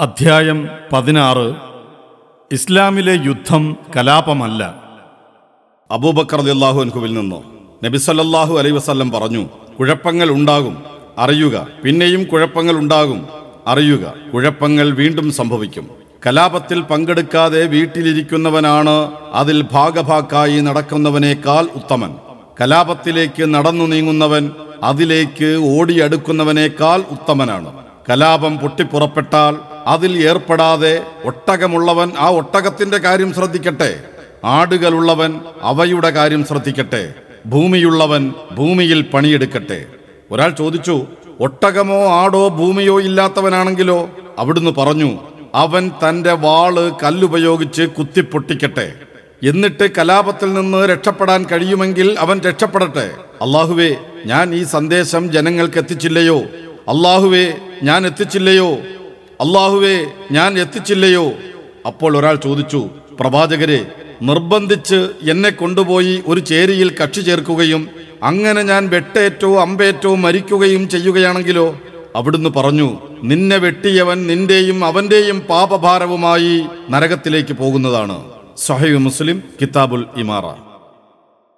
അധ്യായം പതിനാറ്. ഇസ്ലാമിലെ യുദ്ധം കലാപമല്ല. അബൂബക്കർ അള്ളാഹു അൻഹുവിൽ നിന്നോ? നബി സല്ലല്ലാഹു അലൈ വസ്ല്ലം പറഞ്ഞു കുഴപ്പങ്ങൾ ഉണ്ടാകും അറിയുക. പിന്നെയും കുഴപ്പങ്ങൾ ഉണ്ടാകും അറിയുക. കുഴപ്പങ്ങൾ വീണ്ടും സംഭവിക്കും. കലാപത്തിൽ പങ്കെടുക്കാതെ വീട്ടിലിരിക്കുന്നവനാണ് അതിൽ ഭാഗഭാക്കായി നടക്കുന്നവനേക്കാൾ ഉത്തമൻ. കലാപത്തിലേക്ക് നടന്നു നീങ്ങുന്നവൻ അതിലേക്ക് ഓടിയടുക്കുന്നവനേക്കാൾ ഉത്തമനാണ്. കലാപം പൊട്ടിപ്പുറപ്പെട്ടാൽ അതിൽ ഏർപ്പെടാതെ ഒട്ടകമുള്ളവൻ ആ ഒട്ടകത്തിന്റെ കാര്യം ശ്രദ്ധിക്കട്ടെ. ആടുകളുള്ളവൻ അവയുടെ കാര്യം ശ്രദ്ധിക്കട്ടെ. ഭൂമിയുള്ളവൻ ഭൂമിയിൽ പണിയെടുക്കട്ടെ. ഒരാൾ ചോദിച്ചു ഒട്ടകമോ ആടോ ഭൂമിയോ ഇല്ലാത്തവനാണെങ്കിലോ? അവിടുന്ന് പറഞ്ഞു അവൻ തന്റെ വാൾ കല്ലുപയോഗിച്ച് കുത്തിപ്പൊട്ടിക്കട്ടെ. എന്നിട്ട് കലാപത്തിൽ നിന്ന് രക്ഷപ്പെടാൻ കഴിയുമെങ്കിൽ അവൻ രക്ഷപ്പെടട്ടെ. അള്ളാഹുവേ ഞാൻ ഈ സന്ദേശം ജനങ്ങൾക്ക് എത്തിച്ചില്ലയോ? അള്ളാഹുവേ ഞാൻ എത്തിച്ചില്ലയോ? അള്ളാഹുവേ ഞാൻ എത്തിച്ചില്ലയോ? അപ്പോൾ ഒരാൾ ചോദിച്ചു പ്രവാചകരെ നിർബന്ധിച്ച് എന്നെ കൊണ്ടുപോയി ഒരു ചേരിയിൽ കക്ഷി ചേർക്കുകയും അങ്ങനെ ഞാൻ വെട്ടേറ്റോ അമ്പേറ്റോ മരിക്കുകയും ചെയ്യുകയാണെങ്കിലോ? അവിടുന്ന് പറഞ്ഞു നിന്നെ വെട്ടിയവൻ നിന്റെയും അവന്റെയും പാപഭാരവുമായി നരകത്തിലേക്ക് പോകുന്നതാണ്. സഹൈവ് മുസ്ലിം കിതാബുൽ ഇമാറ.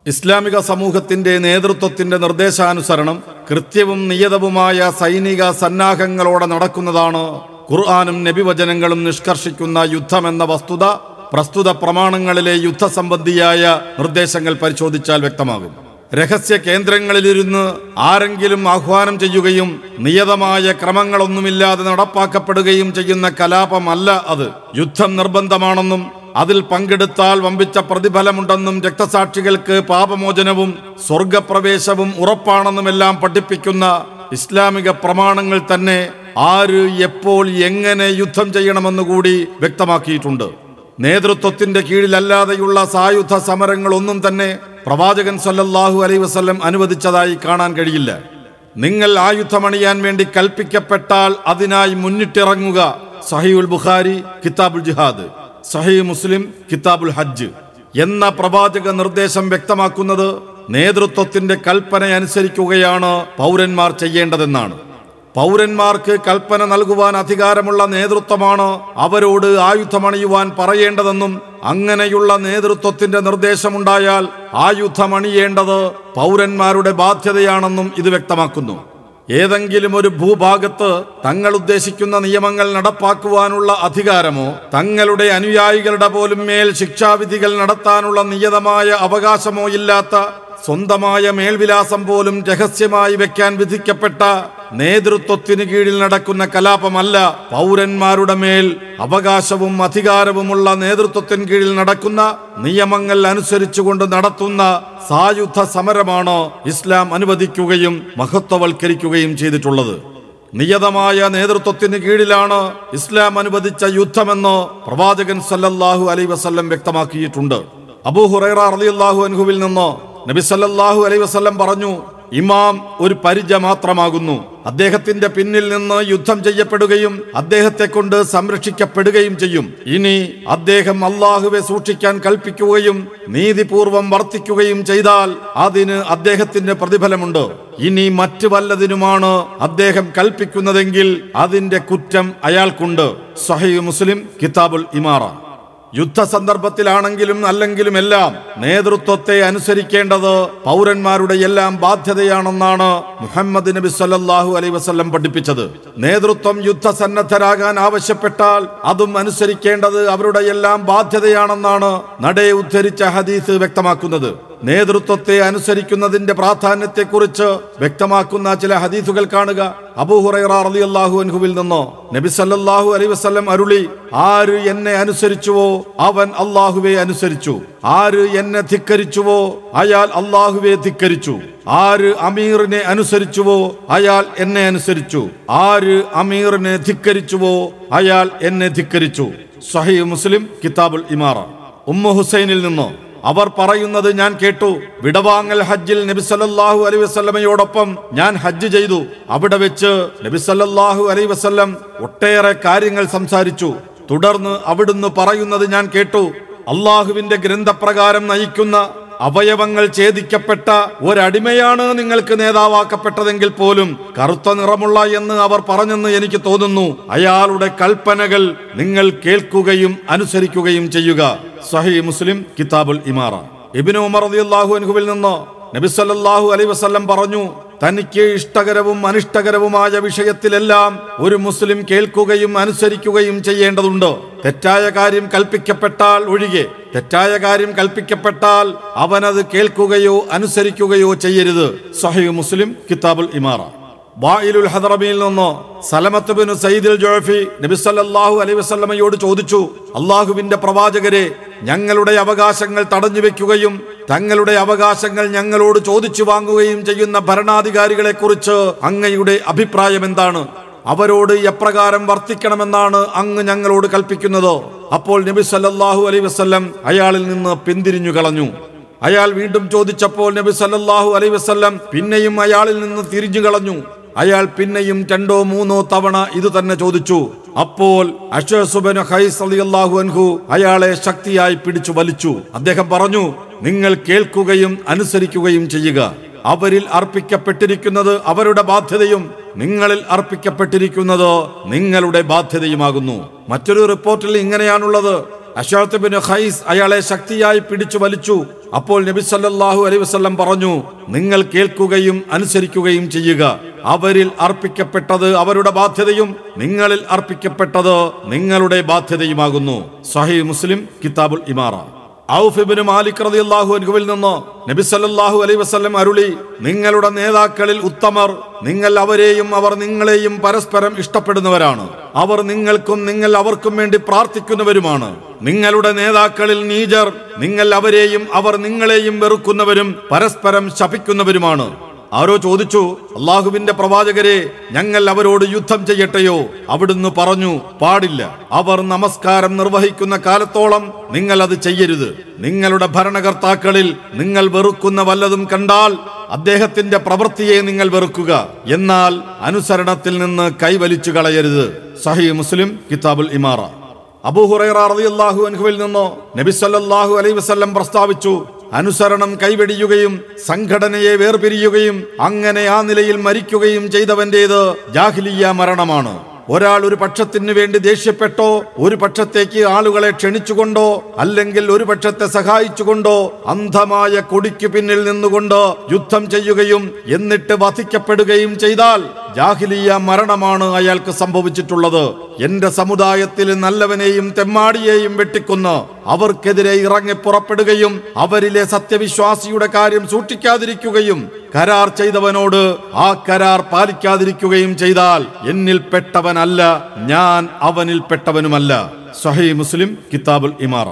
ഇസ്ലാമിക സമൂഹത്തിന്റെ നേതൃത്വത്തിന്റെ നിർദ്ദേശാനുസരണം കൃത്യവും നിയതവുമായ സൈനിക സന്നാഹങ്ങളോടെ നടക്കുന്നതാണ് ഖുർആാനും നബിവചനങ്ങളും നിഷ്കർഷിക്കുന്ന യുദ്ധമെന്ന വസ്തുത പ്രസ്തുത പ്രമാണങ്ങളിലെ യുദ്ധസംബന്ധിയായ നിർദ്ദേശങ്ങൾ പരിശോധിച്ചാൽ വ്യക്തമാകും. രഹസ്യ കേന്ദ്രങ്ങളിലിരുന്ന് ആരെങ്കിലും ആഹ്വാനം ചെയ്യുകയും നിയതമായ ക്രമങ്ങളൊന്നുമില്ലാതെ നടപ്പാക്കപ്പെടുകയും ചെയ്യുന്ന കലാപമല്ല അത്. യുദ്ധം നിർബന്ധമാണെന്നും അതിൽ പങ്കെടുത്താൽ വമ്പിച്ച പ്രതിഫലമുണ്ടെന്നും രക്തസാക്ഷികൾക്ക് പാപമോചനവും സ്വർഗപ്രവേശവും ഉറപ്പാണെന്നുമെല്ലാം പഠിപ്പിക്കുന്ന ഇസ്ലാമിക പ്രമാണങ്ങൾ തന്നെ ആര് എപ്പോൾ എങ്ങനെ യുദ്ധം ചെയ്യണമെന്ന് കൂടി വ്യക്തമാക്കിയിട്ടുണ്ട്. നേതൃത്വത്തിന്റെ കീഴിലല്ലാതെയുള്ള സായുധ സമരങ്ങളൊന്നും തന്നെ പ്രവാചകൻ സല്ലല്ലാഹു അലൈ വസല്ലം അനുവദിച്ചതായി കാണാൻ കഴിയില്ല. നിങ്ങൾ ആയുധമണിയാൻ വേണ്ടി കൽപ്പിക്കപ്പെട്ടാൽ അതിനായി മുന്നിട്ടിറങ്ങുക. സഹീഉൽ ബുഖാരി കിതാബുൽ ജിഹാദ്. സഹീ മുസ്ലിം കിതാബുൽ ഹജ്ജ്. എന്ന പ്രവാചക നിർദ്ദേശം വ്യക്തമാക്കുന്നത് നേതൃത്വത്തിന്റെ കൽപ്പന അനുസരിക്കുകയാണ് പൗരന്മാർ ചെയ്യേണ്ടതെന്നാണ്. പൗരന്മാർക്ക് കൽപ്പന നൽകുവാൻ അധികാരമുള്ള നേതൃത്വമാണ് അവരോട് ആയുധമണിയുവാൻ പറയേണ്ടതെന്നും അങ്ങനെയുള്ള നേതൃത്വത്തിന്റെ നിർദ്ദേശമുണ്ടായാൽ ആയുധമണിയേണ്ടത് പൗരന്മാരുടെ ബാധ്യതയാണെന്നും ഇത് വ്യക്തമാക്കുന്നു. ഏതെങ്കിലും ഒരു ഭൂഭാഗത്ത് തങ്ങൾ ഉദ്ദേശിക്കുന്ന നിയമങ്ങൾ നടപ്പാക്കുവാനുള്ള അധികാരമോ തങ്ങളുടെ അനുയായികളുടെ പോലും മേൽ ശിക്ഷാവിധികൾ നടത്താനുള്ള നിയതമായ അവകാശമോ ഇല്ലാത്ത സ്വന്തമായ മേൽവിലാസം പോലും രഹസ്യമായി വെക്കാൻ വിധിക്കപ്പെട്ട നേതൃത്വത്തിന് കീഴിൽ നടക്കുന്ന കലാപമല്ല പൗരന്മാരുടെ മേൽ അവകാശവും അധികാരവുമുള്ള നേതൃത്വത്തിന് കീഴിൽ നടക്കുന്ന നിയമങ്ങൾ അനുസരിച്ചുകൊണ്ട് നടത്തുന്ന സായുധ സമരമാണ് ഇസ്ലാം അനുവദിക്കുകയും മഹത്വവൽക്കരിക്കുകയും ചെയ്തിട്ടുള്ളത്. നിയതമായ നേതൃത്വത്തിന് കീഴിലാണ് ഇസ്ലാം അനുവദിച്ച യുദ്ധമെന്ന് പ്രവാചകൻ സല്ലല്ലാഹു അലൈ വസല്ലം വ്യക്തമാക്കിയിട്ടുണ്ട്. അബൂ ഹുറൈറ റളിയല്ലാഹു അൻഹുവിൽ നിന്ന് നബി സല്ലല്ലാഹു അലൈ വസല്ലം പറഞ്ഞു ഇമാം ഒരു പരിച മാത്രമാകുന്നു. അദ്ദേഹത്തിന്റെ പിന്നിൽ നിന്ന് യുദ്ധം ചെയ്യപ്പെടുകയും അദ്ദേഹത്തെ കൊണ്ട് സംരക്ഷിക്കപ്പെടുകയും ചെയ്യും. ഇനി അദ്ദേഹം അള്ളാഹുവെ സൂക്ഷിക്കാൻ കൽപ്പിക്കുകയും നീതിപൂർവം വർത്തിക്കുകയും ചെയ്താൽ അതിന് അദ്ദേഹത്തിന്റെ പ്രതിഫലമുണ്ട്. ഇനി മറ്റു വല്ലതിനുമാണ് അദ്ദേഹം കൽപ്പിക്കുന്നതെങ്കിൽ അതിന്റെ കുറ്റം അയാൾക്കുണ്ട്. സഹീ മുസ്ലിം കിതാബുൽ ഇമാറ. യുദ്ധ സന്ദർഭത്തിലാണെങ്കിലും അല്ലെങ്കിലും എല്ലാം നേതൃത്വത്തെ അനുസരിക്കേണ്ടത് പൗരന്മാരുടെ എല്ലാം ബാധ്യതയാണെന്നാണ് മുഹമ്മദ് നബി സല്ലാഹു അലൈ വസല്ലം പഠിപ്പിച്ചത്. നേതൃത്വം യുദ്ധസന്നദ്ധരാകാൻ ആവശ്യപ്പെട്ടാൽ അതും അനുസരിക്കേണ്ടത് അവരുടെ എല്ലാം ബാധ്യതയാണെന്നാണ് നടയെ ഉദ്ധരിച്ച ഹദീസ് വ്യക്തമാക്കുന്നത്. നേതൃത്വത്തെ അനുസരിക്കുന്നതിന്റെ പ്രാധാന്യത്തെക്കുറിച്ച് വ്യക്തമാക്കുന്ന ചില ഹദീസുകൾ കാണുക. അബൂഹുറൈറ റളിയല്ലാഹു അൻഹുവിൽ നിന്നോ നബി സല്ലല്ലാഹു അലൈഹി വസല്ലം അരുളി ആര് എന്നെ അനുസരിച്ചുവോ അവൻ അള്ളാഹുവെ അനുസരിച്ചു. ആര് എന്നെ ധിക്കരിച്ചുവോ അയാൾ അള്ളാഹുവെ ധിക്കരിച്ചു. ആര് അമീറിനെ അനുസരിച്ചുവോ അയാൾ എന്നെ അനുസരിച്ചു. ആര് അമീറിനെ ധിക്കരിച്ചുവോ അയാൾ എന്നെ ധിക്കരിച്ചു. സഹീ മുസ്ലിം കിതാബുൽ ഇമാറ. ഉമ്മ ഹുസൈനിൽ നിന്നോ അവർ പറയുന്നത് ഞാൻ കേട്ടു. വിടവാങ്ങൽ ഹജ്ജിൽ നബിസല്ലാഹു അലൈ വസ്ലമയോടൊപ്പം ഞാൻ ഹജ്ജ് ചെയ്തു. അവിടെ വെച്ച് നബിസല്ലാഹു അലൈ വസല്ലം ഒട്ടേറെ കാര്യങ്ങൾ സംസാരിച്ചു. തുടർന്ന് അവിടുന്ന് പറയുന്നത് ഞാൻ കേട്ടു. അള്ളാഹുവിന്റെ ഗ്രന്ഥപ്രകാരം നയിക്കുന്ന അവയവങ്ങൾ ഛേദിക്കപ്പെട്ട ഒരടിമയാണ് നിങ്ങൾക്ക് നേതാവാക്കപ്പെട്ടതെങ്കിൽ പോലും കറുത്ത നിറമുള്ള എന്ന് അവർ പറഞ്ഞെന്ന് എനിക്ക് തോന്നുന്നു. അയാളുടെ കൽപ്പനകൾ നിങ്ങൾ കേൾക്കുകയും അനുസരിക്കുകയും ചെയ്യുക. സഹി മുസ്ലിം കിതാബുൽ ഇമാറ. ഇബിന് ഉമർ അള്ളാഹു അൻഹുവിൽ നിന്ന് നബി സല്ലല്ലാഹു അലൈഹി വസല്ലം പറഞ്ഞു തനിക്ക് ഇഷ്ടകരവും അനിഷ്ടകരവുമായ വിഷയത്തിലെല്ലാം ഒരു മുസ്ലിം കേൾക്കുകയും അനുസരിക്കുകയും ചെയ്യേണ്ടതുണ്ട്. തെറ്റായ കാര്യം കൽപ്പിക്കപ്പെട്ടാൽ ഒഴികെ. തെറ്റായ കാര്യം കൽപ്പിക്കപ്പെട്ടാൽ അവനത് കേൾക്കുകയോ അനുസരിക്കുകയോ ചെയ്യരുത്. സഹയു മുസ്ലിം കിതാബുൽ ഇമാറ. വായിലുൽ ഹദറബിയിൽ നിന്ന് സലമത്ത് ബിൻ സയ്യിദുൽ ജോഫി നബിസല്ലാഹു അലൈഹി വസല്ലമയോട് ചോദിച്ചു അള്ളാഹുവിന്റെ പ്രവാചകരെ ഞങ്ങളുടെ അവകാശങ്ങൾ തടഞ്ഞു വെക്കുകയും തങ്ങളുടെ അവകാശങ്ങൾ ഞങ്ങളോട് ചോദിച്ചു വാങ്ങുകയും ചെയ്യുന്ന ഭരണാധികാരികളെ കുറിച്ച് അങ്ങയുടെ അഭിപ്രായം എന്താണ്? അവരോട് എപ്രകാരം വർത്തിക്കണമെന്നാണ് അങ്ങ് ഞങ്ങളോട് കൽപ്പിക്കുന്നത്. അപ്പോൾ നബി സല്ലാഹു അലൈ വസ്ല്ലം അയാളിൽ നിന്ന് പിന്തിരിഞ്ഞു കളഞ്ഞു. അയാൾ വീണ്ടും ചോദിച്ചപ്പോൾ നബി സല്ലാഹു അലൈ വസ്ല്ലം പിന്നെയും അയാളിൽ നിന്ന് തിരിഞ്ഞു കളഞ്ഞു. അയാൾ പിന്നെയും രണ്ടോ മൂന്നോ തവണ ഇത് തന്നെ ചോദിച്ചു. അപ്പോൾ അൻഹു അയാളെ ശക്തിയായി പിടിച്ചു വലിച്ചു. അദ്ദേഹം പറഞ്ഞു നിങ്ങൾ കേൾക്കുകയും അനുസരിക്കുകയും ചെയ്യുക. അവരിൽ അർപ്പിക്കപ്പെട്ടിരിക്കുന്നത് അവരുടെ ബാധ്യതയും നിങ്ങളിൽ അർപ്പിക്കപ്പെട്ടിരിക്കുന്നത് നിങ്ങളുടെ ബാധ്യതയുമാകുന്നു. മറ്റൊരു റിപ്പോർട്ടിൽ ഇങ്ങനെയാണുള്ളത്. അഷാത്ത് ബിൻ ഖൈസ് അയാളെ ശക്തിയായി പിടിച്ചു വലിച്ചു. അപ്പോൾ നബി സല്ലല്ലാഹു അലൈഹി വസല്ലം പറഞ്ഞു നിങ്ങൾ കേൾക്കുകയും അനുസരിക്കുകയും ചെയ്യുക. അവരിൽ അർപ്പിക്കപ്പെട്ടത് അവരുടെ ബാധ്യതയും നിങ്ങളിൽ അർപ്പിക്കപ്പെട്ടത് നിങ്ങളുടെ ബാധ്യതയുമാകുന്നു. സഹീ മുസ്ലിം കിതാബുൽ ഇമാറ. ഔഫ് മാലിക് റതി അള്ളാഹു അൻഹുവിൽ നിന്ന് നബി സല്ലാഹു അലൈ വസ്ലം അരുളി നിങ്ങളുടെ നേതാക്കളിൽ ഉത്തമർ നിങ്ങൾ അവരെയും അവർ നിങ്ങളെയും പരസ്പരം ഇഷ്ടപ്പെടുന്നവരാണ്. അവർ നിങ്ങൾക്കും നിങ്ങൾ അവർക്കും വേണ്ടി പ്രാർത്ഥിക്കുന്നവരുമാണ്. നിങ്ങളുടെ നേതാക്കളിൽ നീജർ നിങ്ങൾ അവരെയും അവർ നിങ്ങളെയും വെറുക്കുന്നവരും പരസ്പരം ശപിക്കുന്നവരുമാണ്. ആരോ ചോദിച്ചു അള്ളാഹുവിന്റെ പ്രവാചകരെ ഞങ്ങൾ അവരോട് യുദ്ധം ചെയ്യട്ടെയോ? അവിടുന്ന് പറഞ്ഞു പാടില്ല. അവർ നമസ്കാരം നിർവഹിക്കുന്ന കാലത്തോളം നിങ്ങൾ അത് ചെയ്യരുത്. നിങ്ങളുടെ ഭരണകർത്താക്കളിൽ നിങ്ങൾ വെറുക്കുന്ന വല്ലതും കണ്ടാൽ അദ്ദേഹത്തിന്റെ പ്രവൃത്തിയെ നിങ്ങൾ വെറുക്കുക. എന്നാൽ അനുസരണത്തിൽ നിന്ന് കൈവലിച്ചു കളയരുത്. സഹി മുസ്ലിം കിതാബുൽ ഇമാറ. അബൂഹുറൈറ റളിയല്ലാഹു അൻഹുവിൽ നിന്നോ നബി സല്ലല്ലാഹു അലൈഹി വസല്ലം പ്രസ്താവിച്ചു അനുസരണം കൈവെടിയുകയും സംഘടനയെ വേർപിരിയുകയും അങ്ങനെ ആ നിലയിൽ മരിക്കുകയും ചെയ്തവന്റേത് ജാഹിലിയ മരണമാണ്. ഒരാൾ ഒരു പക്ഷത്തിനു വേണ്ടി ദേഷ്യപ്പെട്ടോ ഒരു പക്ഷത്തേക്ക് ആളുകളെ ക്ഷണിച്ചുകൊണ്ടോ അല്ലെങ്കിൽ ഒരു പക്ഷത്തെ സഹായിച്ചുകൊണ്ടോ അന്ധമായ കൊടിക്കു പിന്നിൽ നിന്നുകൊണ്ട് യുദ്ധം ചെയ്യുകയും എന്നിട്ട് വധിക്കപ്പെടുകയും ചെയ്താൽ ജാഹിലിയ മരണമാണ് അയാൾക്ക് സംഭവിച്ചിട്ടുള്ളത്. എന്റെ സമുദായത്തിൽ നല്ലവനെയും തെമ്മാടിയെയും വെട്ടിക്കൊന്ന് അവർക്കെതിരെ ഇറങ്ങി പുറപ്പെടുകയും അവരിലെ സത്യവിശ്വാസിയുടെ കാര്യം സൂക്ഷിക്കാതിരിക്കുകയും കരാർ ചെയ്തവനോട് ആ കരാർ പാലിക്കാതിരിക്കുകയും ചെയ്താൽ എന്നിൽ പെട്ടവനല്ല ഞാൻ അവനിൽപ്പെട്ടവനുമല്ല. പെട്ടവനുമല്ല സഹീ മുസ്ലിം കിതാബുൽ ഇമാറ.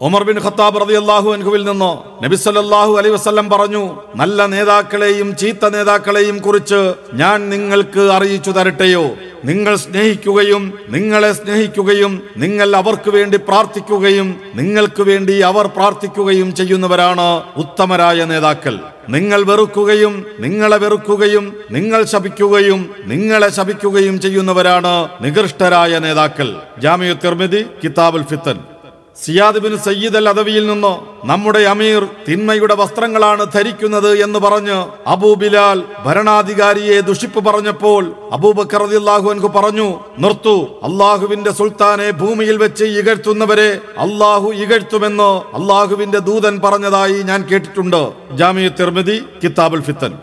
ഉമർ ബിൻ ഖത്താബ് റതി അള്ളാഹു അൻഹുവിൽ നിന്നോ നബി സല്ലല്ലാഹു അലൈഹി വസല്ലം പറഞ്ഞു നല്ല നേതാക്കളെയും ചീത്ത നേതാക്കളെയും കുറിച്ച് ഞാൻ നിങ്ങൾക്ക് അറിയിച്ചു തരട്ടെയോ? നിങ്ങൾ സ്നേഹിക്കുകയും നിങ്ങളെ സ്നേഹിക്കുകയും നിങ്ങൾ അവർക്ക് വേണ്ടി പ്രാർത്ഥിക്കുകയും നിങ്ങൾക്ക് വേണ്ടി അവർ പ്രാർത്ഥിക്കുകയും ചെയ്യുന്നവരാണ് ഉത്തമരായ നേതാക്കൾ. നിങ്ങൾ വെറുക്കുകയും നിങ്ങളെ വെറുക്കുകയും നിങ്ങൾ ശപിക്കുകയും നിങ്ങളെ ശപിക്കുകയും ചെയ്യുന്നവരാണ് നികൃഷ്ടരായ നേതാക്കൾ. ജാമിയു തിർമിതി കിതാബുൽ ഫിത്തൻ. സിയാദ് ബിൻ സയ്യിദ് അൽ അദവിയിൽ നിന്ന് നമ്മുടെ അമീർ തിന്മയുടെ വസ്ത്രങ്ങളാണ് ധരിക്കുന്നത് എന്ന് പറഞ്ഞ് അബൂബിലാൽ ഭരണാധികാരിയെ ദുഷിപ്പ് പറഞ്ഞപ്പോൾ അബൂബക്കർ റളിയല്ലാഹു അൻഹു പറഞ്ഞു നിർത്തു അള്ളാഹുവിന്റെ സുൽത്താനെ ഭൂമിയിൽ വെച്ച് ഇകഴ്ത്തുന്നവരെ അള്ളാഹു ഇകഴ്ത്തുമെന്ന് അള്ളാഹുവിന്റെ ദൂതൻ പറഞ്ഞതായി ഞാൻ കേട്ടിട്ടുണ്ട്. ജാമിയ തിർമിതി കിതാബുൽ ഫിത്തൻ.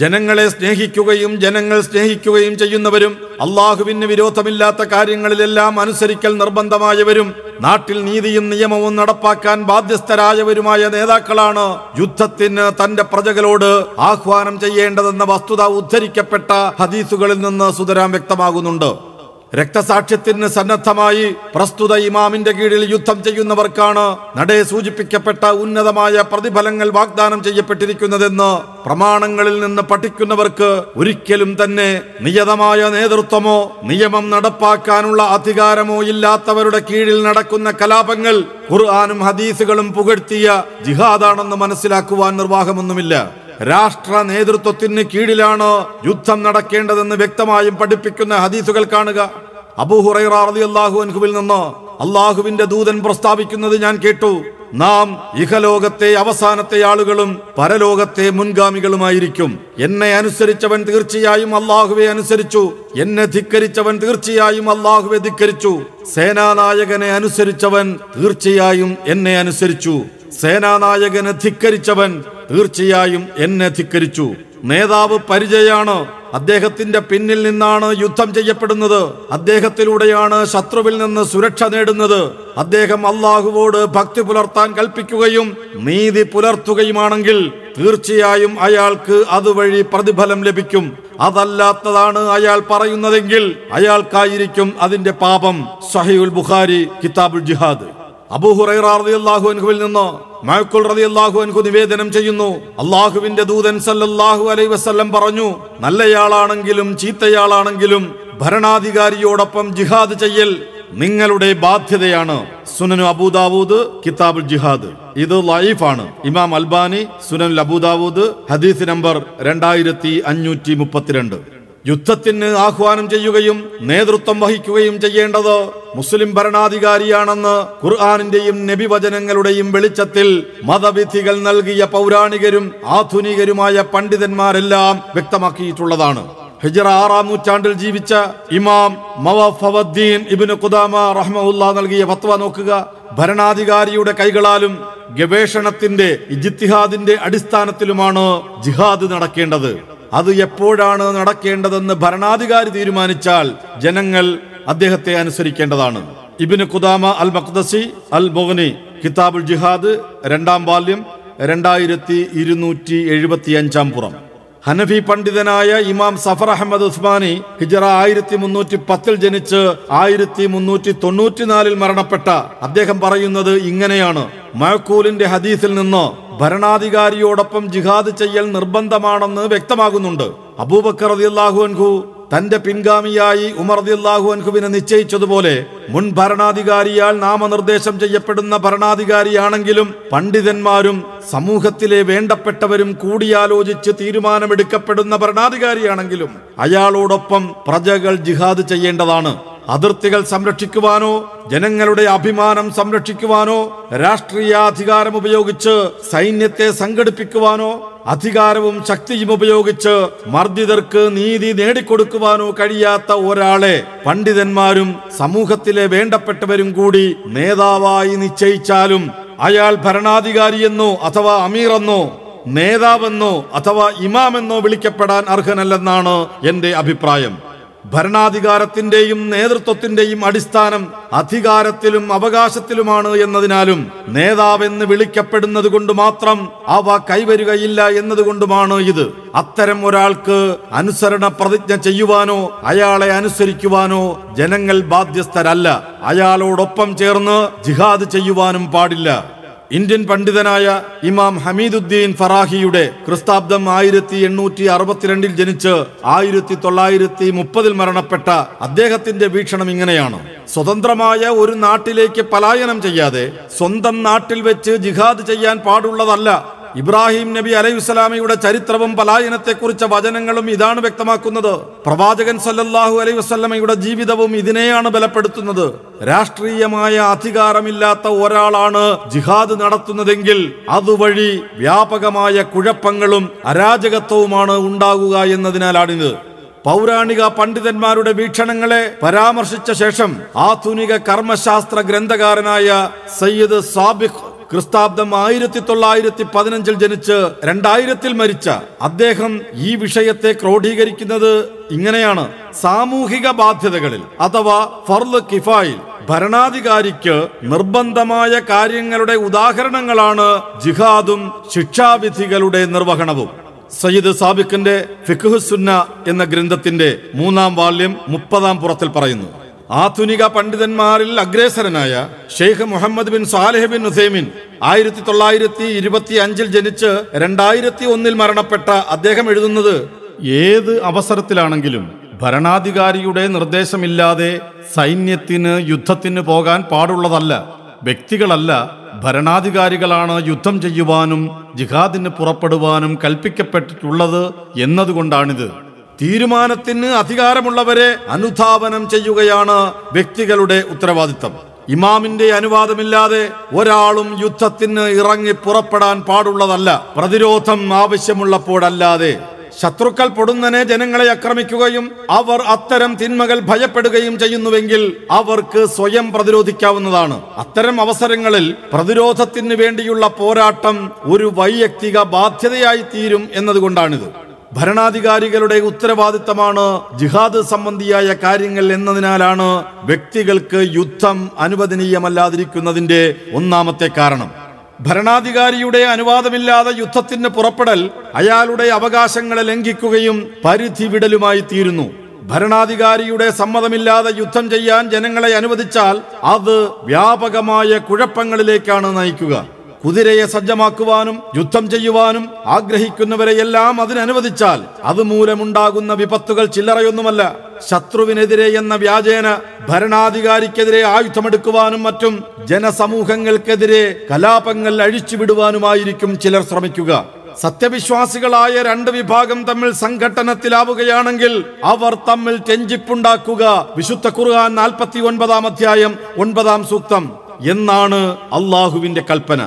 ജനങ്ങളെ സ്നേഹിക്കുകയും ജനങ്ങൾ സ്നേഹിക്കുകയും ചെയ്യുന്നവരും അള്ളാഹുവിന് വിരോധമില്ലാത്ത കാര്യങ്ങളിലെല്ലാം അനുസരിക്കൽ നിർബന്ധമായവരും നാട്ടിൽ നീതിയും നിയമവും നടപ്പാക്കാൻ ബാധ്യസ്ഥരായവരുമായ നേതാക്കളാണ് യുദ്ധത്തിന് തന്റെ പ്രജകളോട് ആഹ്വാനം ചെയ്യേണ്ടതെന്ന വസ്തുത ഉദ്ധരിക്കപ്പെട്ട ഹദീസുകളിൽ നിന്ന് സുതരാം വ്യക്തമാകുന്നുണ്ട്. രക്തസാക്ഷ്യത്തിന് സന്നദ്ധമായി പ്രസ്തുത ഇമാമിന്റെ കീഴിൽ യുദ്ധം ചെയ്യുന്നവർക്കാണ് നടയെ സൂചിപ്പിക്കപ്പെട്ട ഉന്നതമായ പ്രതിഫലങ്ങൾ വാഗ്ദാനം ചെയ്യപ്പെട്ടിരിക്കുന്നതെന്ന് പ്രമാണങ്ങളിൽ നിന്ന് പഠിക്കുന്നവർക്ക് ഒരിക്കലും തന്നെ നിയതമായ നേതൃത്വമോ നിയമം നടപ്പാക്കാനുള്ള അധികാരമോ ഇല്ലാത്തവരുടെ കീഴിൽ നടക്കുന്ന കലാപങ്ങൾ ഖുർആാനും ഹദീസുകളും പുകഴ്ത്തിയ ജിഹാദാണെന്ന് മനസ്സിലാക്കുവാൻ നിർവാഹമൊന്നുമില്ല. രാഷ്ട്ര നേതൃത്വത്തിന് കീഴിലാണ് യുദ്ധം നടക്കേണ്ടതെന്ന് വ്യക്തമായും പഠിപ്പിക്കുന്ന ഹദീസുകൾ കാണുക. അബൂഹുറൈറ അള്ളാഹു അൻഹുവിൽ നിന്ന് അള്ളാഹുവിന്റെ ദൂതൻ പ്രസ്താവിക്കുന്നത് ഞാൻ കേട്ടു. നാം ഇഹലോകത്തെ അവസാനത്തെ ആളുകളും പരലോകത്തെ മുൻഗാമികളുമായിരിക്കും. എന്നെ അനുസരിച്ചവൻ തീർച്ചയായും അള്ളാഹുവെ അനുസരിച്ചു. എന്നെ ധിക്കരിച്ചവൻ തീർച്ചയായും അള്ളാഹുവെ ധിക്കരിച്ചു. സേനാനായകനെ അനുസരിച്ചവൻ തീർച്ചയായും എന്നെ അനുസരിച്ചു. സേനാനായകനെ ധിക്കരിച്ചവൻ തീർച്ചയായും എന്നെ ധിക്കരിച്ചു. നേതാവ് പരിചയാണ്. അദ്ദേഹത്തിന്റെ പിന്നിൽ നിന്നാണ് യുദ്ധം ചെയ്യപ്പെടുന്നത്. അദ്ദേഹത്തിലൂടെയാണ് ശത്രുവിൽ നിന്ന് സുരക്ഷ നേടുന്നത്. അദ്ദേഹം അള്ളാഹുവോട് ഭക്തി പുലർത്താൻ കൽപ്പിക്കുകയും നീതി പുലർത്തുകയുമാണെങ്കിൽ തീർച്ചയായും അയാൾക്ക് അതുവഴി പ്രതിഫലം ലഭിക്കും. അതല്ലാത്തതാണ് അയാൾ പറയുന്നതെങ്കിൽ അയാൾക്കായിരിക്കും അതിന്റെ പാപം. സഹിഉൽ ബുഖാരി കിതാബുൽ ജിഹാദ്. അബൂഹുറൈറാഹു അൻഹുവിൽ നിന്ന് റതി അള്ളാഹു അൻഹു നിവേദനം ചെയ്യുന്നു. അള്ളാഹുവിന്റെ ദൂതൻ സല്ലല്ലാഹു അലൈഹി വസല്ലം പറഞ്ഞു നല്ലയാളാണെങ്കിലും ചീത്തയാളാണെങ്കിലും ഭരണാധികാരിയോടൊപ്പം ജിഹാദ് ചെയ്യൽ നിങ്ങളുടെ ബാധ്യതയാണ്. സുനനു അബൂദാവൂദ് കിതാബുൽ ജിഹാദ്. ഇത് ലൈഫാണ്. ഇമാം അൽബാനി സുനൻ അബൂദാവൂദ് ഹദീസ് നമ്പർ രണ്ടായിരത്തി അഞ്ഞൂറ്റി മുപ്പത്തിരണ്ട്. യുദ്ധത്തിന് ആഹ്വാനം ചെയ്യുകയും നേതൃത്വം വഹിക്കുകയും ചെയ്യേണ്ടത് മുസ്ലിം ഭരണാധികാരിയാണെന്ന് ഖുർആാനിന്റെയും നബിവചനങ്ങളുടെയും വെളിച്ചത്തിൽ മതവിധികൾ നൽകിയ പൗരാണികരും ആധുനികരുമായ പണ്ഡിതന്മാരെല്ലാം വ്യക്തമാക്കിയിട്ടുള്ളതാണ്. ഹിജറ ആറാം നൂറ്റാണ്ടിൽ ജീവിച്ച ഇമാം മവഫവദ്ദീൻ ഇബ്നു കുദാമ റഹ്മുല്ല നൽകിയ ഫത്വ നോക്കുക. ഭരണാധികാരിയുടെ കൈകളാലും ഗവേഷണത്തിന്റെ ഇജിത്തിഹാദിന്റെ അടിസ്ഥാനത്തിലുമാണ് ജിഹാദ് നടക്കേണ്ടത്. അത് എപ്പോഴാണ് നടക്കേണ്ടതെന്ന് ഭരണാധികാരി തീരുമാനിച്ചാൽ ജനങ്ങൾ അദ്ദേഹത്തെ അനുസരിക്കേണ്ടതാണ്. ഇബിന് കുദാമ അൽ മഖ്ദസി അൽ മൊഹനി കിതാബുൽ ജിഹാദ് രണ്ടാം ബാല്യം രണ്ടായിരത്തി ഇരുന്നൂറ്റി എഴുപത്തി അഞ്ചാം പുറം. ഹനഫി പണ്ഡിതനായ ഇമാം സഫർ അഹമ്മദ് ഉസ്മാനി ഹിജറ ആയിരത്തി മുന്നൂറ്റി പത്തിൽ ജനിച്ച് ആയിരത്തി മുന്നൂറ്റി തൊണ്ണൂറ്റിനാലിൽ മരണപ്പെട്ട അദ്ദേഹം പറയുന്നത് ഇങ്ങനെയാണ്. മഴക്കൂലിന്റെ ഹദീസിൽ നിന്ന് ഭരണാധികാരിയോടൊപ്പം ജിഹാദ് ചെയ്യൽ നിർബന്ധമാണെന്ന് വ്യക്തമാകുന്നുണ്ട്. അബൂബക്കർ റളിയല്ലാഹു അൻഹു തന്റെ പിൻഗാമിയായി ഉമർ റളിയല്ലാഹു അൻഹുവിനെ നിശ്ചയിച്ചതുപോലെ മുൻ ഭരണാധികാരിയാൽ നാമനിർദ്ദേശം ചെയ്യപ്പെടുന്ന ഭരണാധികാരിയാണെങ്കിലും പണ്ഡിതന്മാരും സമൂഹത്തിലെ വേണ്ടപ്പെട്ടവരും കൂടിയാലോചിച്ച് തീരുമാനമെടുക്കപ്പെടുന്ന ഭരണാധികാരിയാണെങ്കിലും അയാളോടൊപ്പം പ്രജകൾ ജിഹാദ് ചെയ്യേണ്ടതാണ്. അതിർത്തികൾ സംരക്ഷിക്കുവാനോ ജനങ്ങളുടെ അഭിമാനം സംരക്ഷിക്കുവാനോ രാഷ്ട്രീയ അധികാരം ഉപയോഗിച്ച് സൈന്യത്തെ സംഘടിപ്പിക്കുവാനോ അധികാരവും ശക്തിയും ഉപയോഗിച്ച് മർദ്ദിതർക്ക് നീതി നേടിക്കൊടുക്കുവാനോ കഴിയാത്ത ഒരാളെ പണ്ഡിതന്മാരും സമൂഹത്തിലെ വേണ്ടപ്പെട്ടവരും കൂടി നേതാവായി നിശ്ചയിച്ചാലും അയാൾ ഭരണാധികാരിയെന്നോ അഥവാ അമീറെന്നോ നേതാവെന്നോ അഥവാ ഇമാമെന്നോ വിളിക്കപ്പെടാൻ അർഹനല്ലെന്നാണ് എന്റെ അഭിപ്രായം. ഭരണാധികാരത്തിന്റെയും നേതൃത്വത്തിന്റെയും അടിസ്ഥാനം അധികാരത്തിലും അവകാശത്തിലുമാണ് എന്നതിനാലും നേതാവെന്ന് വിളിക്കപ്പെടുന്നത് കൊണ്ട് മാത്രം അവ കൈവരുകയില്ല എന്നതുകൊണ്ടുമാണ് ഇത്. അത്തരം ഒരാൾക്ക് അനുസരണ പ്രതിജ്ഞ ചെയ്യുവാനോ അയാളെ അനുസരിക്കുവാനോ ജനങ്ങൾ ബാധ്യസ്ഥരല്ല. അയാളോടൊപ്പം ചേർന്ന് ജിഹാദ് ചെയ്യുവാനും പാടില്ല. ഇന്ത്യൻ പണ്ഡിതനായ ഇമാം ഹമീദുദ്ദീൻ ഫറാഹിയുടെ ക്രിസ്താബ്ദം ആയിരത്തി എണ്ണൂറ്റി അറുപത്തിരണ്ടിൽ ജനിച്ച് ആയിരത്തി തൊള്ളായിരത്തി മുപ്പതിൽ മരണപ്പെട്ട അദ്ദേഹത്തിന്റെ വീക്ഷണം ഇങ്ങനെയാണ്. സ്വതന്ത്രമായ ഒരു നാട്ടിലേക്ക് പലായനം ചെയ്യാതെ സ്വന്തം നാട്ടിൽ വെച്ച് ജിഹാദ് ചെയ്യാൻ പാടുള്ളതല്ല ഇബ്രാഹിം നബി അലൈഹിസ്സലാമയുടെ ചരിത്രവും പലായനത്തെക്കുറിച്ച വചനങ്ങളും ഇതാണ് വ്യക്തമാക്കുന്നത്. പ്രവാചകൻ സല്ലല്ലാഹു അലൈഹി വസ്ലമയുടെ ജീവിതവും ഇതിനെയാണ് ബലപ്പെടുത്തുന്നത്. രാഷ്ട്രീയമായ അധികാരമില്ലാത്ത ഒരാളാണ് ജിഹാദ് നടത്തുന്നതെങ്കിൽ അതുവഴി വ്യാപകമായ കുഴപ്പങ്ങളും അരാജകത്വവുമാണ് ഉണ്ടാകുക എന്നതിനാലാണിത്. പൗരാണിക പണ്ഡിതന്മാരുടെ വീക്ഷണങ്ങളെ പരാമർശിച്ച ശേഷം ആധുനിക കർമ്മശാസ്ത്ര ഗ്രന്ഥകാരനായ സയ്യിദ് സാബിഖ് ക്രിസ്താബ്ദം ആയിരത്തി തൊള്ളായിരത്തി പതിനഞ്ചിൽ ജനിച്ച് രണ്ടായിരത്തിൽ മരിച്ച അദ്ദേഹം ഈ വിഷയത്തെ ക്രോഡീകരിക്കുന്നത് ഇങ്ങനെയാണ്. സാമൂഹിക ബാധ്യതകളിൽ അഥവാ ഫർദ് കിഫായിൽ ഭരണാധികാരിക്ക് നിർബന്ധമായ കാര്യങ്ങളുടെ ഉദാഹരണങ്ങളാണ് ജിഹാദും ശിക്ഷാവിധികളുടെ നിർവഹണവും. സയ്യിദ് സാബിഖിന്റെ ഫിഖ്ഹു സുന്ന എന്ന ഗ്രന്ഥത്തിന്റെ മൂന്നാം വാല്യം മുപ്പതാം പുറത്തിൽ പറയുന്നു. ആധുനിക പണ്ഡിതന്മാരിൽ അഗ്രേസരനായ Sheikh Muhammad bin Salih bin Usaimin ആയിരത്തി തൊള്ളായിരത്തി ഇരുപത്തി അഞ്ചിൽ ജനിച്ച് രണ്ടായിരത്തി ഒന്നിൽ മരണപ്പെട്ട അദ്ദേഹം എഴുതുന്നത് ഏത് അവസരത്തിലാണെങ്കിലും ഭരണാധികാരിയുടെ നിർദ്ദേശമില്ലാതെ സൈന്യത്തിന് യുദ്ധത്തിന് പോകാൻ പാടുള്ളതല്ല. വ്യക്തികളല്ല ഭരണാധികാരികളാണ് യുദ്ധം ചെയ്യുവാനും ജിഹാദിന് പുറപ്പെടുവാനും കൽപ്പിക്കപ്പെട്ടിട്ടുള്ളത് എന്നതുകൊണ്ടാണിത്. തീരുമാനത്തിന് അധികാരമുള്ളവരെ അനുധാവനം ചെയ്യുകയാണ് വ്യക്തികളുടെ ഉത്തരവാദിത്തം. ഇമാമിന്റെ അനുവാദമില്ലാതെ ഒരാളും യുദ്ധത്തിന് ഇറങ്ങി പുറപ്പെടാൻ പാടുള്ളതല്ല. പ്രതിരോധം ആവശ്യമുള്ളപ്പോഴല്ലാതെ ശത്രുക്കൾ പൊടുന്നനെ ജനങ്ങളെ ആക്രമിക്കുകയും അവർ അത്തരം തിന്മകൾ ഭയപ്പെടുകയും ചെയ്യുന്നുവെങ്കിൽ അവർക്ക് സ്വയം പ്രതിരോധിക്കാവുന്നതാണ്. അത്തരം അവസരങ്ങളിൽ പ്രതിരോധത്തിന് വേണ്ടിയുള്ള പോരാട്ടം ഒരു വൈയക്തിക ബാധ്യതയായി തീരും എന്നതുകൊണ്ടാണിത്. ഭരണാധികാരികളുടെ ഉത്തരവാദിത്തമാണ് ജിഹാദ് സംബന്ധിയായ കാര്യങ്ങൾ എന്നതിനാലാണ് വ്യക്തികൾക്ക് യുദ്ധം അനുവദനീയമല്ലാതിരിക്കുന്നതിന്റെ ഒന്നാമത്തെ കാരണം. ഭരണാധികാരിയുടെ അനുവാദമില്ലാതെ യുദ്ധത്തിന് പുറപ്പെടൽ അയാളുടെ അവകാശങ്ങളെ ലംഘിക്കുകയും പരിധി വിടലുമായി തീരുന്നു. ഭരണാധികാരിയുടെ സമ്മതമില്ലാതെ യുദ്ധം ചെയ്യാൻ ജനങ്ങളെ അനുവദിച്ചാൽ അത് വ്യാപകമായ കുഴപ്പങ്ങളിലേക്കാണ് നയിക്കുക. കുതിരയെ സജ്ജമാക്കുവാനും യുദ്ധം ചെയ്യുവാനും ആഗ്രഹിക്കുന്നവരെയെല്ലാം അതിനനുവദിച്ചാൽ അതുമൂലമുണ്ടാകുന്ന വിപത്തുകൾ ചില്ലറയൊന്നുമല്ല. ശത്രുവിനെതിരെ എന്ന വ്യാജേന ഭരണാധികാരിക്കെതിരെ ആയുധമെടുക്കുവാനും മറ്റും ജനസമൂഹങ്ങൾക്കെതിരെ കലാപങ്ങൾ അഴിച്ചുവിടുവാനുമായിരിക്കും ചിലർ ശ്രമിക്കുക. സത്യവിശ്വാസികളായ രണ്ട് വിഭാഗം തമ്മിൽ സംഘട്ടനത്തിലാവുകയാണെങ്കിൽ അവർ തമ്മിൽ ചെഞ്ചിപ്പുണ്ടാക്കുക വിശുദ്ധ ഖുർആൻ നാൽപ്പത്തി ഒൻപതാം അധ്യായം ഒൻപതാം സൂക്തം. എന്നാണ് അള്ളാഹുവിന്റെ കൽപ്പന.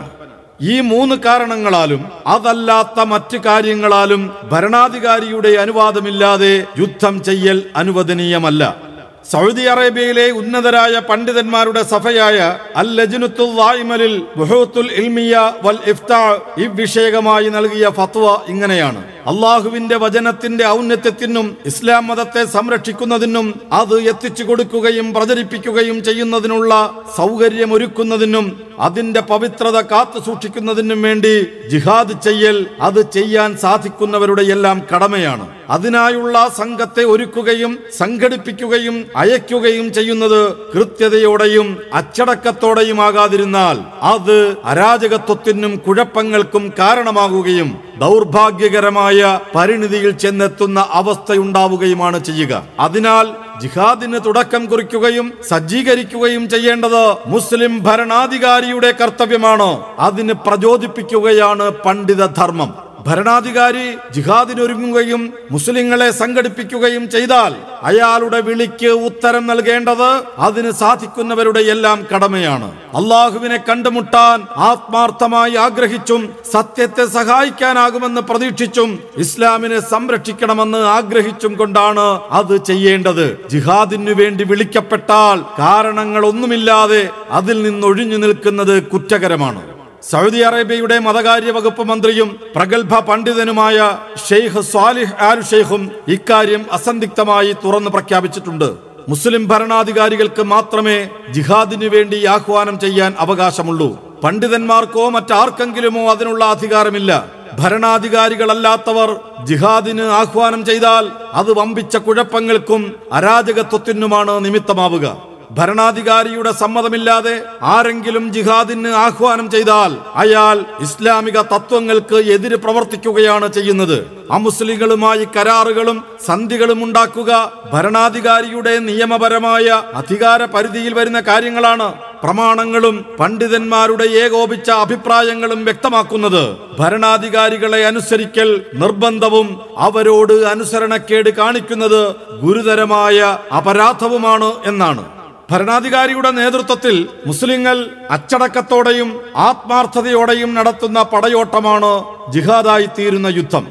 ഈ മൂന്ന് കാരണങ്ങളാലും അതല്ലാത്ത മറ്റ് കാര്യങ്ങളാലും ഭരണാധികാരിയുടെ അനുവാദമില്ലാതെ യുദ്ധം ചെയ്യൽ അനുവദനീയമല്ല. സൗദി അറേബ്യയിലെ ഉന്നതരായ പണ്ഡിതന്മാരുടെ സഭയായ അൽ ലജ്നുത്തുൽ ബുഹൂത്തുൽ ഇൽമിയ വൽ ഇഫ്താ ഇവിഷയകമായി നൽകിയ ഫത്വ ഇങ്ങനെയാണ്. അള്ളാഹുവിന്റെ വചനത്തിന്റെ ഔന്നത്യത്തിനും ഇസ്ലാം മതത്തെ സംരക്ഷിക്കുന്നതിനും അത് എത്തിച്ചു കൊടുക്കുകയും പ്രചരിപ്പിക്കുകയും ചെയ്യുന്നതിനുള്ള സൗകര്യമൊരുക്കുന്നതിനും അതിന്റെ പവിത്രത കാത്തു സൂക്ഷിക്കുന്നതിനും വേണ്ടി ജിഹാദ് ചെയ്യൽ അത് ചെയ്യാൻ സാധിക്കുന്നവരുടെ എല്ലാം കടമയാണ്. അതിനായുള്ള സംഘത്തെ ഒരുക്കുകയും സംഘടിപ്പിക്കുകയും അയക്കുകയും ചെയ്യുന്നത് കൃത്യതയോടെയും അച്ചടക്കത്തോടെയും ആകാതിരുന്നാൽ അത് അരാജകത്വത്തിനും കുഴപ്പങ്ങൾക്കും കാരണമാകുകയും ദൗർഭാഗ്യകരമായ പരിണിതിയിൽ ചെന്നെത്തുന്ന അവസ്ഥയുണ്ടാവുകയുമാണ് ചെയ്യുക. അതിനാൽ ജിഹാദിന് തുടക്കം കുറിക്കുകയും സജ്ജീകരിക്കുകയും ചെയ്യേണ്ടത് മുസ്ലിം ഭരണാധികാരിയുടെ കർത്തവ്യമാണ്. അതിന് പ്രചോദിപ്പിക്കുകയാണ് പണ്ഡിത ധർമ്മം ഭരണാധികാരി ജിഹാദിനൊരുങ്ങുകയും മുസ്ലിങ്ങളെ സംഘടിപ്പിക്കുകയും ചെയ്താൽ അയാളുടെ വിളിക്ക് ഉത്തരം നൽകേണ്ടത് അതിന് സാധിക്കുന്നവരുടെ എല്ലാം കടമയാണ്. അള്ളാഹുവിനെ കണ്ടുമുട്ടാൻ ആത്മാർത്ഥമായി ആഗ്രഹിച്ചും സത്യത്തെ സഹായിക്കാനാകുമെന്ന് പ്രതീക്ഷിച്ചും ഇസ്ലാമിനെ സംരക്ഷിക്കണമെന്ന് ആഗ്രഹിച്ചും കൊണ്ടാണ് അത് ചെയ്യേണ്ടത്. ജിഹാദിനു വേണ്ടി വിളിക്കപ്പെട്ടാൽ കാരണങ്ങളൊന്നുമില്ലാതെ അതിൽ നിന്നൊഴിഞ്ഞു നിൽക്കുന്നത് കുറ്റകരമാണ്. സൗദി അറേബ്യയുടെ മതകാര്യ വകുപ്പ് മന്ത്രിയും പ്രഗത്ഭ പണ്ഡിതനുമായ ഷെയ്ഖ് സാലിഹ് ആൽ ഷെയ്ഖും ഇക്കാര്യം അസന്ദിഗ്ധമായി തുറന്നു പ്രഖ്യാപിച്ചിട്ടുണ്ട്. മുസ്ലിം ഭരണാധികാരികൾക്ക് മാത്രമേ ജിഹാദിനു വേണ്ടി ആഹ്വാനം ചെയ്യാൻ അവകാശമുള്ളൂ. പണ്ഡിതന്മാർക്കോ മറ്റാർക്കെങ്കിലുമോ അതിനുള്ള അധികാരമില്ല. ഭരണാധികാരികളല്ലാത്തവർ ജിഹാദിന് ആഹ്വാനം ചെയ്താൽ അത് വമ്പിച്ച കുഴപ്പങ്ങൾക്കും അരാജകത്വത്തിനുമാണ് നിമിത്തമാവുക. ഭരണാധികാരിയുടെ സമ്മതമില്ലാതെ ആരെങ്കിലും ജിഹാദിന് ആഹ്വാനം ചെയ്താൽ അയാൾ ഇസ്ലാമിക തത്വങ്ങൾക്ക് എതിര് പ്രവർത്തിക്കുകയാണ് ചെയ്യുന്നത്. അമുസ്ലിങ്ങളുമായി കരാറുകളും സന്ധികളും ഉണ്ടാക്കുക ഭരണാധികാരിയുടെ നിയമപരമായ അധികാര പരിധിയിൽ വരുന്ന കാര്യങ്ങളാണ് പ്രമാണങ്ങളും പണ്ഡിതന്മാരുടെ ഏകോപിച്ച അഭിപ്രായങ്ങളും വ്യക്തമാക്കുന്നത്. ഭരണാധികാരികളെ അനുസരിക്കൽ നിർബന്ധവും അവരോട് അനുസരണക്കേട് കാണിക്കുന്നത് ഗുരുതരമായ അപരാധവുമാണ് എന്നാണ്. ഭരണാധികാരിയുടെ നേതൃത്വത്തിൽ മുസ്ലിങ്ങൾ അച്ചടക്കത്തോടെയും ആത്മാർത്ഥതയോടെയും നടത്തുന്ന പടയോട്ടമാണ് ജിഹാദായി തീരുന്ന യുദ്ധം.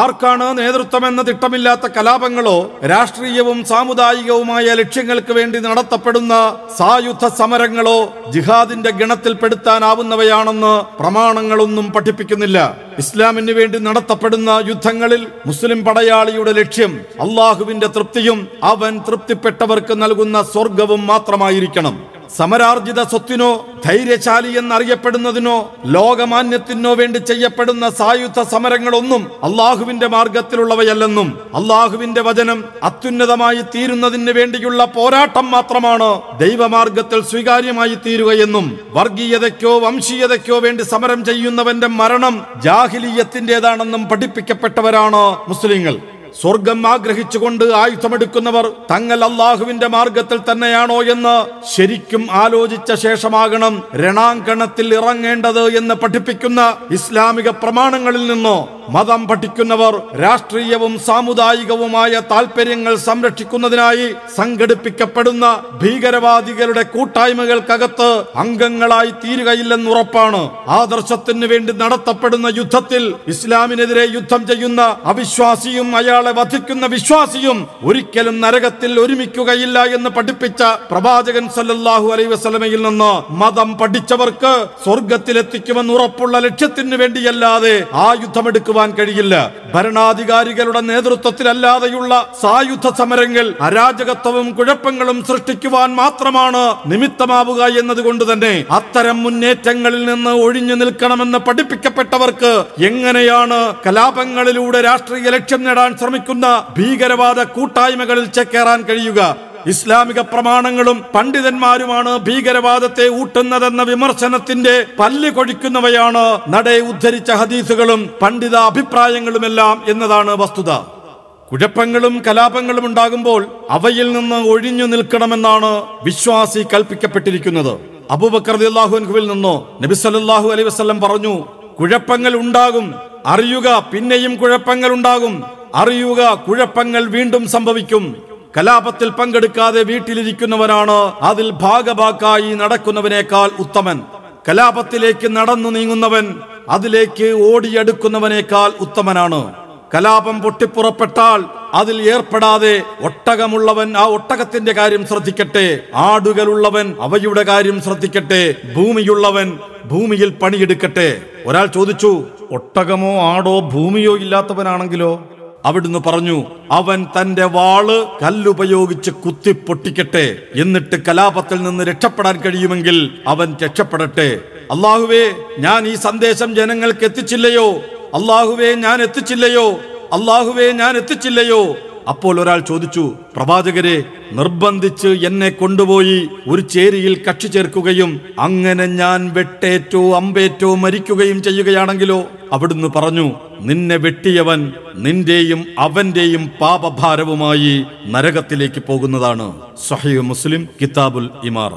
ആർക്കാണ് നേതൃത്വമെന്ന തിട്ടമില്ലാത്ത കലാപങ്ങളോ രാഷ്ട്രീയവും സാമുദായികവുമായ ലക്ഷ്യങ്ങൾക്ക് വേണ്ടി നടത്തപ്പെടുന്ന സായുധ സമരങ്ങളോ ജിഹാദിന്റെ ഗണത്തിൽപ്പെടുത്താനാവുന്നവയാണെന്ന് പ്രമാണങ്ങളൊന്നും പഠിപ്പിക്കുന്നില്ല. ഇസ്ലാമിന് വേണ്ടി നടത്തപ്പെടുന്ന യുദ്ധങ്ങളിൽ മുസ്ലിം പടയാളിയുടെ ലക്ഷ്യം അള്ളാഹുവിന്റെ തൃപ്തിയും അവൻ തൃപ്തിപ്പെട്ടവർക്ക് നൽകുന്ന സ്വർഗവും മാത്രമായിരിക്കണം. സമരാർജിത സ്വത്തിനോ ധൈര്യശാലി എന്നറിയപ്പെടുന്നതിനോ ലോകമാന്യത്തിനോ വേണ്ടി ചെയ്യപ്പെടുന്ന സായുധ സമരങ്ങളൊന്നും അള്ളാഹുവിന്റെ മാർഗത്തിലുള്ളവയല്ലെന്നും അള്ളാഹുവിന്റെ വചനം അത്യുന്നതമായി തീരുന്നതിന് വേണ്ടിയുള്ള പോരാട്ടം മാത്രമാണ് ദൈവമാർഗത്തിൽ സ്വീകാര്യമായി തീരുകയെന്നും വർഗീയതയ്ക്കോ വംശീയതയ്ക്കോ വേണ്ടി സമരം ചെയ്യുന്നവന്റെ മരണം ജാഹിലീയത്തിന്റേതാണെന്നും പഠിപ്പിക്കപ്പെട്ടവരാണ് മുസ്ലിങ്ങൾ. സ്വർഗം ആഗ്രഹിച്ചുകൊണ്ട് ആയുധമെടുക്കുന്നവർ തങ്ങൾ അള്ളാഹുവിന്റെ മാർഗത്തിൽ തന്നെയാണോ എന്ന് ശരിക്കും ആലോചിച്ച ശേഷമാകണം രണാങ്കണത്തിൽ ഇറങ്ങേണ്ടത് എന്ന് പഠിപ്പിക്കുന്ന ഇസ്ലാമിക പ്രമാണങ്ങളിൽ നിന്നോ മതം പഠിക്കുന്നവർ രാഷ്ട്രീയവും സാമുദായികവുമായ താൽപര്യങ്ങൾ സംരക്ഷിക്കുന്നതിനായി സംഘടിപ്പിക്കപ്പെടുന്ന ഭീകരവാദികളുടെ കൂട്ടായ്മകൾക്കകത്ത് അംഗങ്ങളായി തീരുകയില്ലെന്ന് ഉറപ്പാണ്. ആദർശത്തിന് വേണ്ടി നടത്തപ്പെടുന്ന യുദ്ധത്തിൽ ഇസ്ലാമിനെതിരെ യുദ്ധം ചെയ്യുന്ന അവിശ്വാസിയും അയാളെ വധിക്കുന്ന വിശ്വാസിയും ഒരിക്കലും നരകത്തിൽ ഒരുമിക്കുകയില്ല എന്ന് പഠിപ്പിച്ച പ്രവാചകൻ സല്ലല്ലാഹു അലൈ വസ്ലമയിൽ നിന്ന് മതം പഠിച്ചവർക്ക് സ്വർഗത്തിലെത്തിക്കുമെന്ന് ഉറപ്പുള്ള ലക്ഷ്യത്തിന് വേണ്ടിയല്ലാതെ ആ യുദ്ധമെടുക്കുവാൻ കഴിയില്ല. ഭരണാധികാരികളുടെ നേതൃത്വത്തിലല്ലാതെയുള്ള സായുധ സമരങ്ങൾ അരാജകത്വവും കുഴപ്പങ്ങളും സൃഷ്ടിക്കുവാൻ മാത്രമാണ് നിമിത്തമാവുക എന്നതുകൊണ്ട് തന്നെ അത്തരം മുന്നേറ്റങ്ങളിൽ നിന്ന് ഒഴിഞ്ഞു നിൽക്കണമെന്ന് പഠിപ്പിക്കപ്പെട്ടവർക്ക് എങ്ങനെയാണ് കലാപങ്ങളിലൂടെ രാഷ്ട്രീയ ലക്ഷ്യം നേടാൻ ശ്രമിക്കുന്ന ഭീകരവാദ കൂട്ടായ്മകളിൽ ചേക്കേറാൻ കഴിയുക. ഇസ്ലാമിക പ്രമാണങ്ങളും പണ്ഡിതന്മാരുമാണ് ഭീകരവാദത്തെ ഊട്ടുന്നതെന്ന വിമർശനത്തിന്റെ പല്ല് കൊഴിക്കുന്നവയാണ് നടയെ ഉദ്ധരിച്ച ഹദീസുകളും പണ്ഡിത അഭിപ്രായങ്ങളുമെല്ലാം എന്നതാണ് വസ്തുത. കുഴപ്പങ്ങളും കലാപങ്ങളും ഉണ്ടാകുമ്പോൾ അവയിൽ നിന്ന് ഒഴിഞ്ഞു നിൽക്കണമെന്നാണ് വിശ്വാസി കൽപ്പിക്കപ്പെട്ടിരിക്കുന്നത്. അബൂബക്കർ നിന്നോ നബി സല്ലല്ലാഹു അലൈഹി വസല്ലം പറഞ്ഞു കുഴപ്പങ്ങൾ ഉണ്ടാകും അറിയുക പിന്നെയും കുഴപ്പങ്ങൾ ഉണ്ടാകും അറിയുക കുഴപ്പങ്ങൾ വീണ്ടും സംഭവിക്കും. കലാപത്തിൽ പങ്കെടുക്കാതെ വീട്ടിലിരിക്കുന്നവനാണ് അതിൽ ഭാഗഭാക്കായി നടക്കുന്നവനേക്കാൾ ഉത്തമൻ. കലാപത്തിലേക്ക് നടന്നു നീങ്ങുന്നവൻ അതിലേക്ക് ഓടിയെടുക്കുന്നവനേക്കാൾ ഉത്തമനാണ്. കലാപം പൊട്ടിപ്പുറപ്പെട്ടാൽ അതിൽ ഏർപ്പെടാതെ ഒട്ടകമുള്ളവൻ ആ ഒട്ടകത്തിന്റെ കാര്യം ശ്രദ്ധിക്കട്ടെ. ആടുകളുള്ളവൻ അവയുടെ കാര്യം ശ്രദ്ധിക്കട്ടെ. ഭൂമിയുള്ളവൻ ഭൂമിയിൽ പണിയെടുക്കട്ടെ. ഒരാൾ ചോദിച്ചു ഒട്ടകമോ ആടോ ഭൂമിയോ ഇല്ലാത്തവനാണെങ്കിലോ? അവിടുന്ന് പറഞ്ഞു അവൻ തന്റെ വാൾ കല്ലുപയോഗിച്ച് കുത്തി പൊട്ടിക്കട്ടെ. എന്നിട്ട് കലാപത്തിൽ നിന്ന് രക്ഷപ്പെടാൻ കഴിയുമെങ്കിൽ അവൻ രക്ഷപ്പെടട്ടെ. അള്ളാഹുവേ ഞാൻ ഈ സന്ദേശം ജനങ്ങൾക്ക് എത്തിച്ചില്ലയോ? അള്ളാഹുവേ ഞാൻ എത്തിച്ചില്ലയോ? അള്ളാഹുവേ ഞാൻ എത്തിച്ചില്ലയോ? അപ്പോൾ ഒരാൾ ചോദിച്ചു പ്രവാചകരെ നിർബന്ധിച്ച് എന്നെ കൊണ്ടുപോയി ഒരു ചേരിയിൽ കക്ഷി ചേർക്കുകയും അങ്ങനെ ഞാൻ വെട്ടേറ്റോ അമ്പേറ്റോ മരിക്കുകയും ചെയ്യുകയാണെങ്കിലോ? അവിടുന്ന് പറഞ്ഞു നിന്നെ വെട്ടിയവൻ നിന്റെയും അവന്റെയും പാപഭാരവുമായി നരകത്തിലേക്ക് പോകുന്നതാണ്. സഹീവ് മുസ്ലിം കിതാബുൽ ഇമാറ.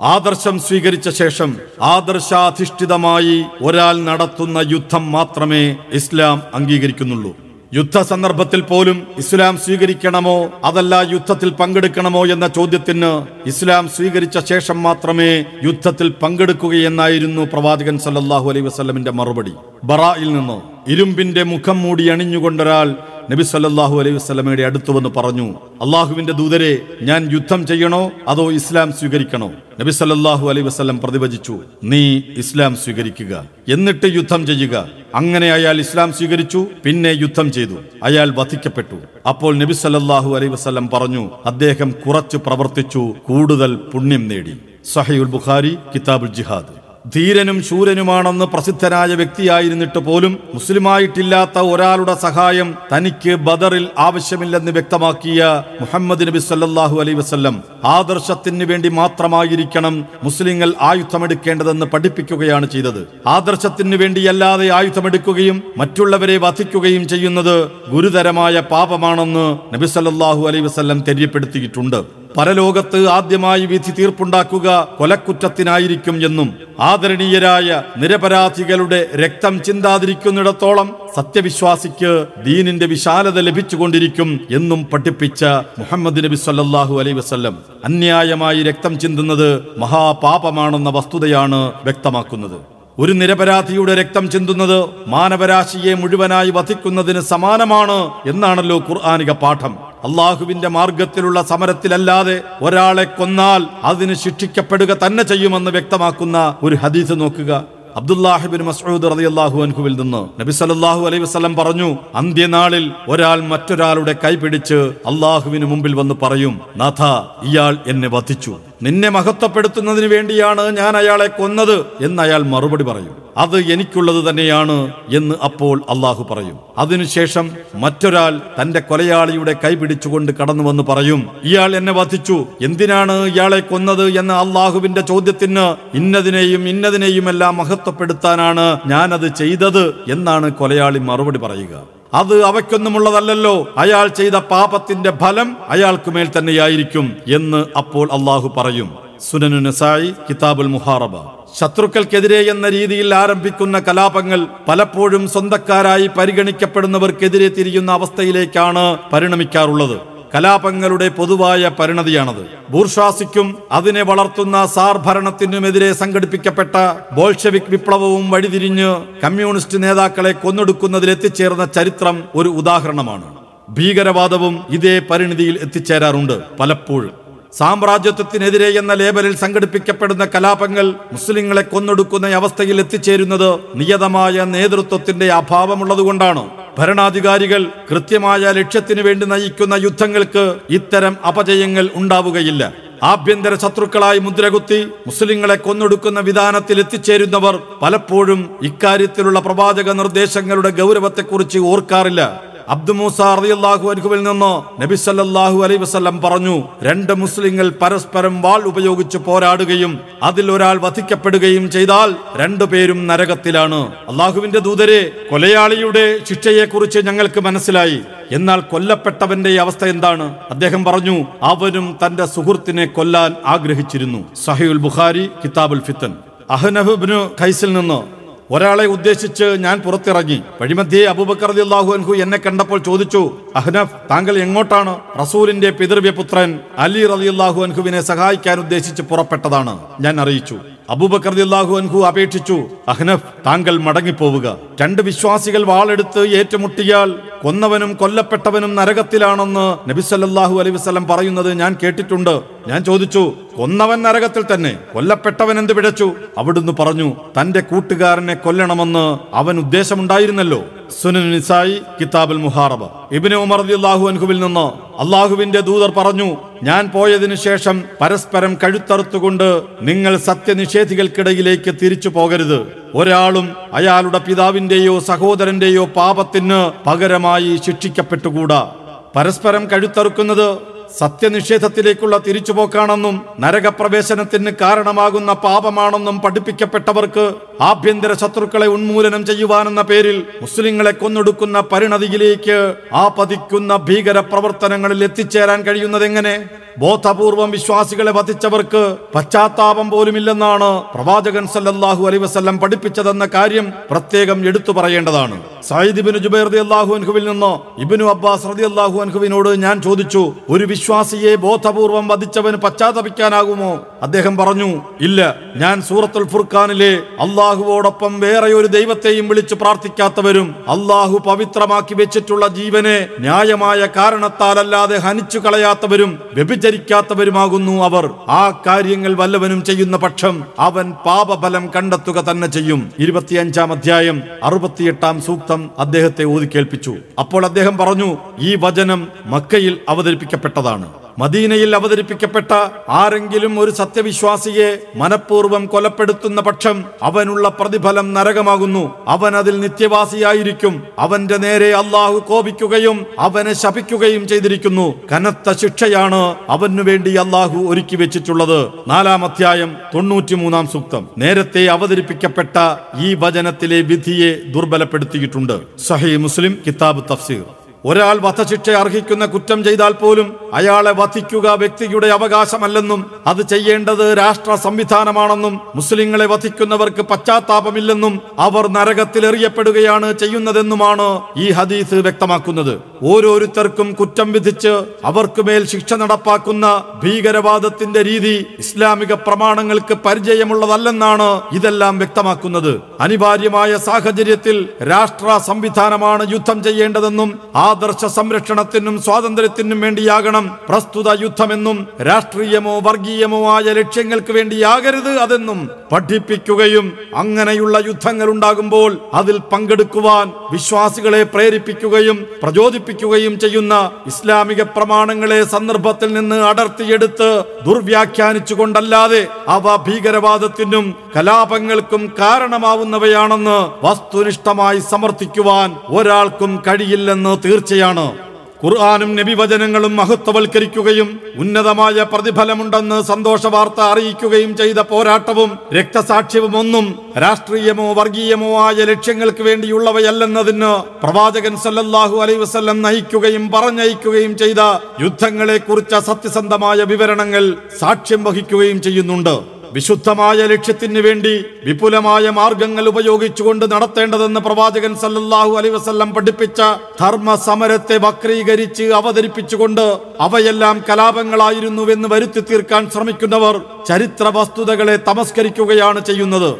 ആദർശം സ്വീകരിച്ച ശേഷം ആദർശാധിഷ്ഠിതമായി ഒരാൾ നടത്തുന്ന യുദ്ധം മാത്രമേ ഇസ്ലാം അംഗീകരിക്കുന്നുള്ളൂ. യുദ്ധ സന്ദർഭത്തിൽ പോലും ഇസ്ലാം സ്വീകരിക്കണമോ? അതല്ല യുദ്ധത്തിൽ പങ്കെടുക്കണമോ എന്ന ചോദ്യത്തിന് ഇസ്ലാം സ്വീകരിച്ച ശേഷം മാത്രമേ യുദ്ധത്തിൽ പങ്കെടുക്കുകയെന്നായിരുന്നു പ്രവാചകൻ സല്ലാഹു അലൈഹി വസ്ലമിന്റെ മറുപടി. ബറായിൽ നിന്ന് ഇരുമ്പിന്റെ മുഖം മൂടി അണിഞ്ഞുകൊണ്ടൊരാൾ നബി സല്ലാഹു അലൈഹി വസ്ലമയുടെ അടുത്തു വന്ന് പറഞ്ഞു അള്ളാഹുവിന്റെ ദൂതരെ ഞാൻ യുദ്ധം ചെയ്യണോ അതോ ഇസ്ലാം സ്വീകരിക്കണോ? നബി സല്ലാഹു അലൈഹി വസ്ലം പ്രതിഭജിച്ചു നീ ഇസ്ലാം സ്വീകരിക്കുക എന്നിട്ട് യുദ്ധം ചെയ്യുക. അങ്ങനെ അയാൾ ഇസ്ലാം സ്വീകരിച്ചു പിന്നെ യുദ്ധം ചെയ്തു അയാൾ വധിക്കപ്പെട്ടു. അപ്പോൾ നബി സല്ലാഹു അലൈഹി വസ്ലം പറഞ്ഞു അദ്ദേഹം കുറച്ച് പ്രവർത്തിച്ചു കൂടുതൽ പുണ്യം നേടി. സഹയുൽ ബുഖാരി കിതാബുൽ ജിഹാദ്. ധീരനും ശൂരനുമാണെന്ന് പ്രസിദ്ധനായ വ്യക്തിയായിരുന്നിട്ട് പോലും മുസ്ലിമായിട്ടില്ലാത്ത ഒരാളുടെ സഹായം തനിക്ക് ബദറിൽ ആവശ്യമില്ലെന്ന് വ്യക്തമാക്കിയ മുഹമ്മദ് നബി സല്ലാഹു അലൈ വസ്ല്ലം ആദർശത്തിന് വേണ്ടി മാത്രമായിരിക്കണം മുസ്ലിങ്ങൾ ആയുധമെടുക്കേണ്ടതെന്ന് പഠിപ്പിക്കുകയാണ് ചെയ്തത്. ആദർശത്തിന് വേണ്ടിയല്ലാതെ ആയുധമെടുക്കുകയും മറ്റുള്ളവരെ വധിക്കുകയും ചെയ്യുന്നത് ഗുരുതരമായ പാപമാണെന്ന് നബി സല്ലാഹു അലൈ വസ്ല്ലം തെര്യപ്പെടുത്തിയിട്ടുണ്ട്. പരലോകത്ത് ആദ്യമായി വിധി തീർപ്പുണ്ടാക്കുക കൊലക്കുറ്റത്തിനായിരിക്കും എന്നും ആദരണീയരായ നിരപരാധികളുടെ രക്തം ചിന്താതിരിക്കുന്നിടത്തോളം സത്യവിശ്വാസിക്ക് ദീനിന്റെ വിശാലത ലഭിച്ചുകൊണ്ടിരിക്കും എന്നും പഠിപ്പിച്ച മുഹമ്മദ് നബി സല്ലാഹു അലൈ വസ്ല്ലം. അന്യായമായി രക്തം ചിന്തുന്നത് മഹാപാപമാണെന്ന വസ്തുതയാണ് വ്യക്തമാക്കുന്നത്. ഒരു നിരപരാധിയുടെ രക്തം ചിന്തുന്നത് മാനവരാശിയെ മുഴുവനായി വധിക്കുന്നതിന് സമാനമാണ് എന്നാണല്ലോ ഖുർആാനിക പാഠം. അള്ളാഹുവിന്റെ മാർഗത്തിലുള്ള സമരത്തിലല്ലാതെ ഒരാളെ കൊന്നാൽ അതിന് ശിക്ഷിക്കപ്പെടുക തന്നെ ചെയ്യുമെന്ന് വ്യക്തമാക്കുന്ന ഒരു ഹദീസ് നോക്കുക. അബ്ദുല്ലാഹിബിൻ മസ്ഊദ് റളിയല്ലാഹു അൻഹുവിൽ നിന്ന് നബി സല്ലല്ലാഹു അലൈഹി വസല്ലം പറഞ്ഞു അന്ത്യനാളിൽ ഒരാൾ മറ്റൊരാളുടെ കൈ പിടിച്ച് അള്ളാഹുവിന് മുമ്പിൽ വന്ന് പറയും നാഥ ഇയാൾ എന്നെ വധിച്ചു നിന്നെ മഹത്വപ്പെടുത്തുന്നതിന് വേണ്ടിയാണ് ഞാൻ അയാളെ കൊന്നത് എന്ന് അയാൾ മറുപടി പറയും. അത് എനിക്കുള്ളത് തന്നെയാണ് എന്ന് അപ്പോൾ അള്ളാഹു പറയും. അതിനുശേഷം മറ്റൊരാൾ തന്റെ കൊലയാളിയുടെ കൈ പിടിച്ചുകൊണ്ട് കടന്നു വന്ന് പറയും ഇയാൾ എന്നെ വധിച്ചു. എന്തിനാണ് ഇയാളെ കൊന്നത് എന്ന അള്ളാഹുവിന്റെ ചോദ്യത്തിന് ഇന്നതിനെയും ഇന്നതിനെയും എല്ലാം മഹത്വപ്പെടുത്താനാണ് ഞാനത് ചെയ്തത് എന്നാണ് കൊലയാളി മറുപടി പറയുക. അത് അവയ്ക്കൊന്നുമുള്ളതല്ലോ അയാൾ ചെയ്ത പാപത്തിന്റെ ഫലം അയാൾക്ക് മേൽ തന്നെയായിരിക്കും എന്ന് അപ്പോൾ അള്ളാഹു പറയും. സുനനു നസായി കിതാബുൽ മുഹാറബ. ശത്രുക്കൾക്കെതിരെ എന്ന രീതിയിൽ ആരംഭിക്കുന്ന കലാപങ്ങൾ പലപ്പോഴും സ്വന്തക്കാരായി പരിഗണിക്കപ്പെടുന്നവർക്കെതിരെ തിരിയുന്ന അവസ്ഥയിലേക്കാണ് പരിണമിക്കാറുള്ളത്. കലാപങ്ങളുടെ പൊതുവായ പരിണതിയാണത്. ബൂർഷാസിക്കും അതിനെ വളർത്തുന്ന സാർ ഭരണത്തിനുമെതിരെ സംഘടിപ്പിക്കപ്പെട്ട ബോൾഷെവിക് വിപ്ലവവും വഴിതിരിഞ്ഞ് കമ്മ്യൂണിസ്റ്റ് നേതാക്കളെ കൊന്നൊടുക്കുന്നതിൽ എത്തിച്ചേർന്ന ചരിത്രം ഒരു ഉദാഹരണമാണ്. ഭീകരവാദവും ഇതേ പരിണിതിയിൽ എത്തിച്ചേരാറുണ്ട് പലപ്പോഴും. സാമ്രാജ്യത്വത്തിനെതിരെ എന്ന ലേബലിൽ സംഘടിപ്പിക്കപ്പെടുന്ന കലാപങ്ങൾ മുസ്ലിങ്ങളെ കൊന്നൊടുക്കുന്ന അവസ്ഥയിൽ എത്തിച്ചേരുന്നത് നിയതമായ നേതൃത്വത്തിന്റെ അഭാവമുള്ളതുകൊണ്ടാണ്. ഭരണാധികാരികൾ കൃത്യമായ ലക്ഷ്യത്തിനു വേണ്ടി നയിക്കുന്ന യുദ്ധങ്ങൾക്ക് ഇത്തരം അപജയങ്ങൾ ഉണ്ടാവുകയില്ല. ആഭ്യന്തര ശത്രുക്കളായി മുദ്രകുത്തി മുസ്ലിങ്ങളെ കൊന്നൊടുക്കുന്ന വിധാനത്തിൽ എത്തിച്ചേരുന്നവർ പലപ്പോഴും ഇക്കാര്യത്തിലുള്ള പ്രവാചക നിർദ്ദേശങ്ങളുടെ ഗൗരവത്തെക്കുറിച്ച് ഓർക്കാറില്ല. അബ്ദുമൂസ റളിയല്ലാഹു അൻഹുവിൽ നിന്ന് നബി സല്ലാഹു അലൈ വസ്ലം പറഞ്ഞു രണ്ട് മുസ്ലിങ്ങൾ പരസ്പരം വാൾ ഉപയോഗിച്ച് പോരാടുകയും അതിൽ ഒരാൾ വധിക്കപ്പെടുകയും ചെയ്താൽ രണ്ടുപേരും നരകത്തിലാണ്. അള്ളാഹുവിന്റെ ദൂതരെ കൊലയാളിയുടെ ശിക്ഷയെക്കുറിച്ച് ഞങ്ങൾക്ക് മനസ്സിലായി. എന്നാൽ കൊല്ലപ്പെട്ടവന്റെ അവസ്ഥ എന്താണ്? അദ്ദേഹം പറഞ്ഞു അവനും തന്റെ സുഹൃത്തിനെ കൊല്ലാൻ ആഗ്രഹിച്ചിരുന്നു. സഹിൽ ബുഖാരി കിതാബുൽ ഫിത്തൻ. അഹ്നഹ് ഇബ്നു ഖൈസിൽ നിന്ന് ഒരാളെ ഉദ്ദേശിച്ച് ഞാൻ പുറത്തിറങ്ങി. വഴിമധ്യേ അബൂബക്കർ അള്ളാഹു അൻഹു എന്നെ കണ്ടപ്പോൾ ചോദിച്ചു അഹ്നഫ് താങ്കൾ എങ്ങോട്ടാണ്? റസൂലിന്റെ പിതൃവ്യപുത്രൻ അലി റളിയല്ലാഹു അൻഹുവിനെ സഹായിക്കാൻ ഉദ്ദേശിച്ച് പുറപ്പെട്ടതാണ്. ഞാൻ അറിയിച്ചു. അബൂബക്കർ അൻഹു അപേക്ഷിച്ചു അഹ്നഫ് താങ്കൾ മടങ്ങിപ്പോവുക. രണ്ട് വിശ്വാസികൾ വാളെടുത്ത് ഏറ്റുമുട്ടിയാൽ കൊന്നവനും കൊല്ലപ്പെട്ടവനും നരകത്തിലാണെന്ന് നബി സല്ലല്ലാഹു അലൈഹി വസല്ലം പറയുന്നത് ഞാൻ കേട്ടിട്ടുണ്ട്. ഞാൻ ചോദിച്ചു കൊന്നവൻ നരകത്തിൽ തന്നെ കൊല്ലപ്പെട്ടവൻ എന്ത് പിഴച്ചു? അവിടുന്ന് പറഞ്ഞു തന്റെ കൂട്ടുകാരനെ കൊല്ലണമെന്ന് അവൻ ഉദ്ദേശമുണ്ടായിരുന്നല്ലോ. സുനൻ നിസായി കിതാബുൽ മുഹാറബ. ഇബിന് ഉമർ അള്ളാഹു അൻഹുവിൽ നിന്ന് അള്ളാഹുവിന്റെ ദൂതർ പറഞ്ഞു ഞാൻ പോയതിനു ശേഷം പരസ്പരം കഴുത്തറുത്തുകൊണ്ട് നിങ്ങൾ സത്യനിഷേധികൾക്കിടയിലേക്ക് തിരിച്ചു പോകരുത്. ഒരാളും അയാളുടെ പിതാവിന്റെയോ സഹോദരന്റെയോ പാപത്തിന് പകരമായി ശിക്ഷിക്കപ്പെട്ടുകൂടാ. പരസ്പരം കഴുത്തറുക്കുന്നത് സത്യനിഷേധത്തിലേക്കുള്ള തിരിച്ചുപോക്കാണെന്നും നരകപ്രവേശനത്തിന് കാരണമാകുന്ന പാപമാണെന്നും പഠിപ്പിക്കപ്പെട്ടവർക്ക് ആഭ്യന്തര ശത്രുക്കളെ ഉന്മൂലനം ചെയ്യുവാനെന്ന പേരിൽ മുസ്ലിങ്ങളെ കൊന്നൊടുക്കുന്ന പരിണതിയിലേക്ക് ആ പതിക്കുന്ന ഭീകര പ്രവർത്തനങ്ങളിൽ എത്തിച്ചേരാൻ കഴിയുന്നതെങ്ങനെ? ബോധപൂർവം വിശ്വാസികളെ വധിച്ചവർക്ക് പശ്ചാത്താപം പോലുമില്ലെന്നാണ് പ്രവാചകൻ സല്ലല്ലാഹു അലൈഹി വസല്ലം പഠിപ്പിച്ചതെന്ന കാര്യം പ്രത്യേകം എടുത്തു പറയേണ്ടതാണ്. സയ്യിദ് ഇബ്നു ജുബൈർ അള്ളാഹു അൻഹുവിൽ നിന്നോ ഇബിനു അബ്ബാസ് അള്ളാഹു അൻഹുവിനോട് ഞാൻ ചോദിച്ചു ഒരു വിശ്വാസിയെ ബോധപൂർവം വധിച്ചവന് പശ്ചാത്തപിക്കാനാകുമോ? അദ്ദേഹം പറഞ്ഞു ഇല്ല ഞാൻ സൂറത്തുൽ ഫുർഖാനിലെ അള്ളാഹുവോടൊപ്പം വേറെ ഒരു ദൈവത്തെയും വിളിച്ചു പ്രാർത്ഥിക്കാത്തവരും അള്ളാഹു പവിത്രമാക്കി വെച്ചിട്ടുള്ള ജീവനെ ന്യായമായ കാരണത്താലല്ലാതെ ഹനിച്ചു കളയാത്തവരും വ്യഭിചരിക്കാത്തവരുമാകുന്നു അവർ. ആ കാര്യങ്ങൾ വല്ലവനും ചെയ്യുന്ന പക്ഷം അവൻ പാപഫലം കണ്ടെത്തുക തന്നെ ചെയ്യും. ഇരുപത്തിയഞ്ചാം അധ്യായം അറുപത്തിയെട്ടാം സൂക്തം അദ്ദേഹത്തെ ഓതിക്കേൽപ്പിച്ചു അപ്പോൾ അദ്ദേഹം പറഞ്ഞു ഈ വചനം മക്കയിൽ അവതരിപ്പിക്കപ്പെട്ടതാണ്. മദീനയിൽ അവതരിപ്പിക്കപ്പെട്ട ആരെങ്കിലും ഒരു സത്യവിശ്വാസിയെ മനഃപൂർവം കൊലപ്പെടുത്തുന്ന പക്ഷം അവനുള്ള പ്രതിഫലം നരകമാകുന്നു. അവൻ അതിൽ നിത്യവാസിയായിരിക്കും. അവന്റെ നേരെ അള്ളാഹു കോപിക്കുകയും അവനെ ശപിക്കുകയും ചെയ്തിരിക്കുന്നു. കനത്ത ശിക്ഷയാണ് അവനു വേണ്ടി അള്ളാഹു ഒരുക്കി വെച്ചിട്ടുള്ളത്. നാലാം അധ്യായം തൊണ്ണൂറ്റിമൂന്നാം സൂക്തം. നേരത്തെ അവതരിപ്പിക്കപ്പെട്ട ഈ വചനത്തിലെ വിധിയെ ദുർബലപ്പെടുത്തിയിട്ടുണ്ട്. സഹി മുസ്ലിം കിതാബ് തഫ്സീർ. ഒരാൾ വധശിക്ഷ അർഹിക്കുന്ന കുറ്റം ചെയ്താൽ പോലും അയാളെ വധിക്കുക വ്യക്തിയുടെ അവകാശമല്ലെന്നും അത് ചെയ്യേണ്ടത് രാഷ്ട്ര സംവിധാനമാണെന്നും മുസ്ലിങ്ങളെ വധിക്കുന്നവർക്ക് പശ്ചാത്താപമില്ലെന്നും അവർ നരകത്തിലെറിയപ്പെടുകയാണ് ചെയ്യുന്നതെന്നുമാണ് ഈ ഹദീസ് വ്യക്തമാക്കുന്നത്. ഓരോരുത്തർക്കും കുറ്റം വിധിച്ച് അവർക്ക് മേൽ ശിക്ഷ നടപ്പാക്കുന്ന ഭീകരവാദത്തിന്റെ രീതി ഇസ്ലാമിക പ്രമാണങ്ങൾക്ക് പരിചയമുള്ളതല്ലെന്നാണ് ഇതെല്ലാം വ്യക്തമാക്കുന്നത്. അനിവാര്യമായ സാഹചര്യത്തിൽ രാഷ്ട്ര സംവിധാനമാണ് യുദ്ധം ചെയ്യേണ്ടതെന്നും ആദർശ സംരക്ഷണത്തിനും സ്വാതന്ത്ര്യത്തിനും വേണ്ടിയാകണം പ്രസ്തുത യുദ്ധമെന്നും രാഷ്ട്രീയമോ വർഗീയമോ ആയ ലക്ഷ്യങ്ങൾക്ക് വേണ്ടിയാകരുത് അതെന്നും പഠിപ്പിക്കുകയും അങ്ങനെയുള്ള യുദ്ധങ്ങൾ ഉണ്ടാകുമ്പോൾ അതിൽ പങ്കെടുക്കുവാൻ വിശ്വാസികളെ പ്രേരിപ്പിക്കുകയും പ്രചോദിപ്പിക്കുകയും ചെയ്യുന്ന ഇസ്ലാമിക പ്രമാണങ്ങളെ സന്ദർഭത്തിൽ നിന്ന് അടർത്തിയെടുത്ത് ദുർവ്യാഖ്യാനിച്ചുകൊണ്ടല്ലാതെ അവ ഭീകരവാദത്തിനും കലാപങ്ങൾക്കും കാരണമാവുന്നവയാണെന്ന് വസ്തുനിഷ്ഠമായി സമർത്ഥിക്കുവാൻ ഒരാൾക്കും കഴിയില്ലെന്ന് തീർച്ചയാണ്. ഖുർആാനും നബിവചനങ്ങളും മഹത്വവൽക്കരിക്കുകയും ഉന്നതമായ പ്രതിഫലമുണ്ടെന്ന് സന്തോഷ വാർത്ത അറിയിക്കുകയും ചെയ്ത പോരാട്ടവും രക്തസാക്ഷ്യവും ഒന്നും രാഷ്ട്രീയമോ വർഗീയമോ ആയ ലക്ഷ്യങ്ങൾക്ക് വേണ്ടിയുള്ളവയല്ലെന്നതിന് പ്രവാചകൻ സല്ലല്ലാഹു അലൈഹി വസല്ലം നയിക്കുകയും പറഞ്ഞയക്കുകയും ചെയ്ത യുദ്ധങ്ങളെ കുറിച്ച സത്യസന്ധമായ വിവരണങ്ങൾ സാക്ഷ്യം വഹിക്കുകയും ചെയ്യുന്നുണ്ട്. വിശുദ്ധമായ ലക്ഷ്യത്തിന് വേണ്ടി വിപുലമായ മാർഗങ്ങൾ ഉപയോഗിച്ചുകൊണ്ട് നടത്തേണ്ടതെന്ന് പ്രവാചകൻ സല്ലല്ലാഹു അലൈഹി വസല്ലം പഠിപ്പിച്ച ധർമ്മ സമരത്തെ വക്രീകരിച്ച് അവതരിപ്പിച്ചുകൊണ്ട് അവയെല്ലാം കലാപങ്ങളായിരുന്നുവെന്ന് വരുത്തി തീർക്കാൻ ശ്രമിക്കുന്നവർ ചരിത്ര വസ്തുതകളെ തമസ്കരിക്കുകയാണ് ചെയ്യുന്നത്.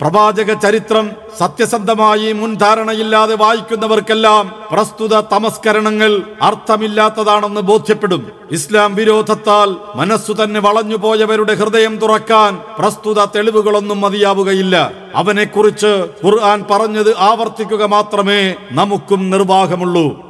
പ്രവാചക ചരിത്രം സത്യസന്ധമായി മുൻധാരണയില്ലാതെ വായിക്കുന്നവർക്കെല്ലാം പ്രസ്തുത തമസ്കരണങ്ങൾ അർത്ഥമില്ലാത്തതാണെന്ന് ബോധ്യപ്പെടും. ഇസ്ലാം വിരോധത്താൽ മനസ്സു തന്നെ വളഞ്ഞുപോയവരുടെ ഹൃദയം തുറക്കാൻ പ്രസ്തുത തെളിവുകളൊന്നും മതിയാവുകയില്ല. അവനെക്കുറിച്ച് ഖുർആൻ പറഞ്ഞത് ആവർത്തിക്കുക മാത്രമേ നമുക്കും നിർവാഹമുള്ളൂ.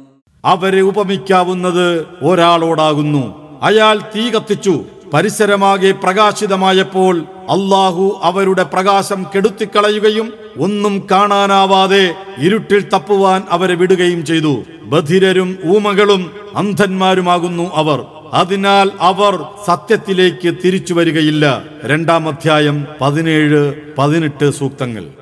അവരെ ഉപമിക്കാവുന്നത് ഒരാളോടാകുന്നു. അയാൾ തീ കത്തിച്ചു. പരിസരമാകെ പ്രകാശിതമായപ്പോൾ അള്ളാഹു അവരുടെ പ്രകാശം കെടുത്തിക്കളയുകയും ഒന്നും കാണാനാവാതെ ഇരുട്ടിൽ തപ്പുവാൻ അവരെ വിടുകയും ചെയ്തു. ബധിരരും ഊമകളും അന്ധന്മാരുമാകുന്നു അവർ. അതിനാൽ അവർ സത്യത്തിലേക്ക് തിരിച്ചു വരികയില്ല. രണ്ടാം അധ്യായം പതിനേഴ് പതിനെട്ട് സൂക്തങ്ങൾ.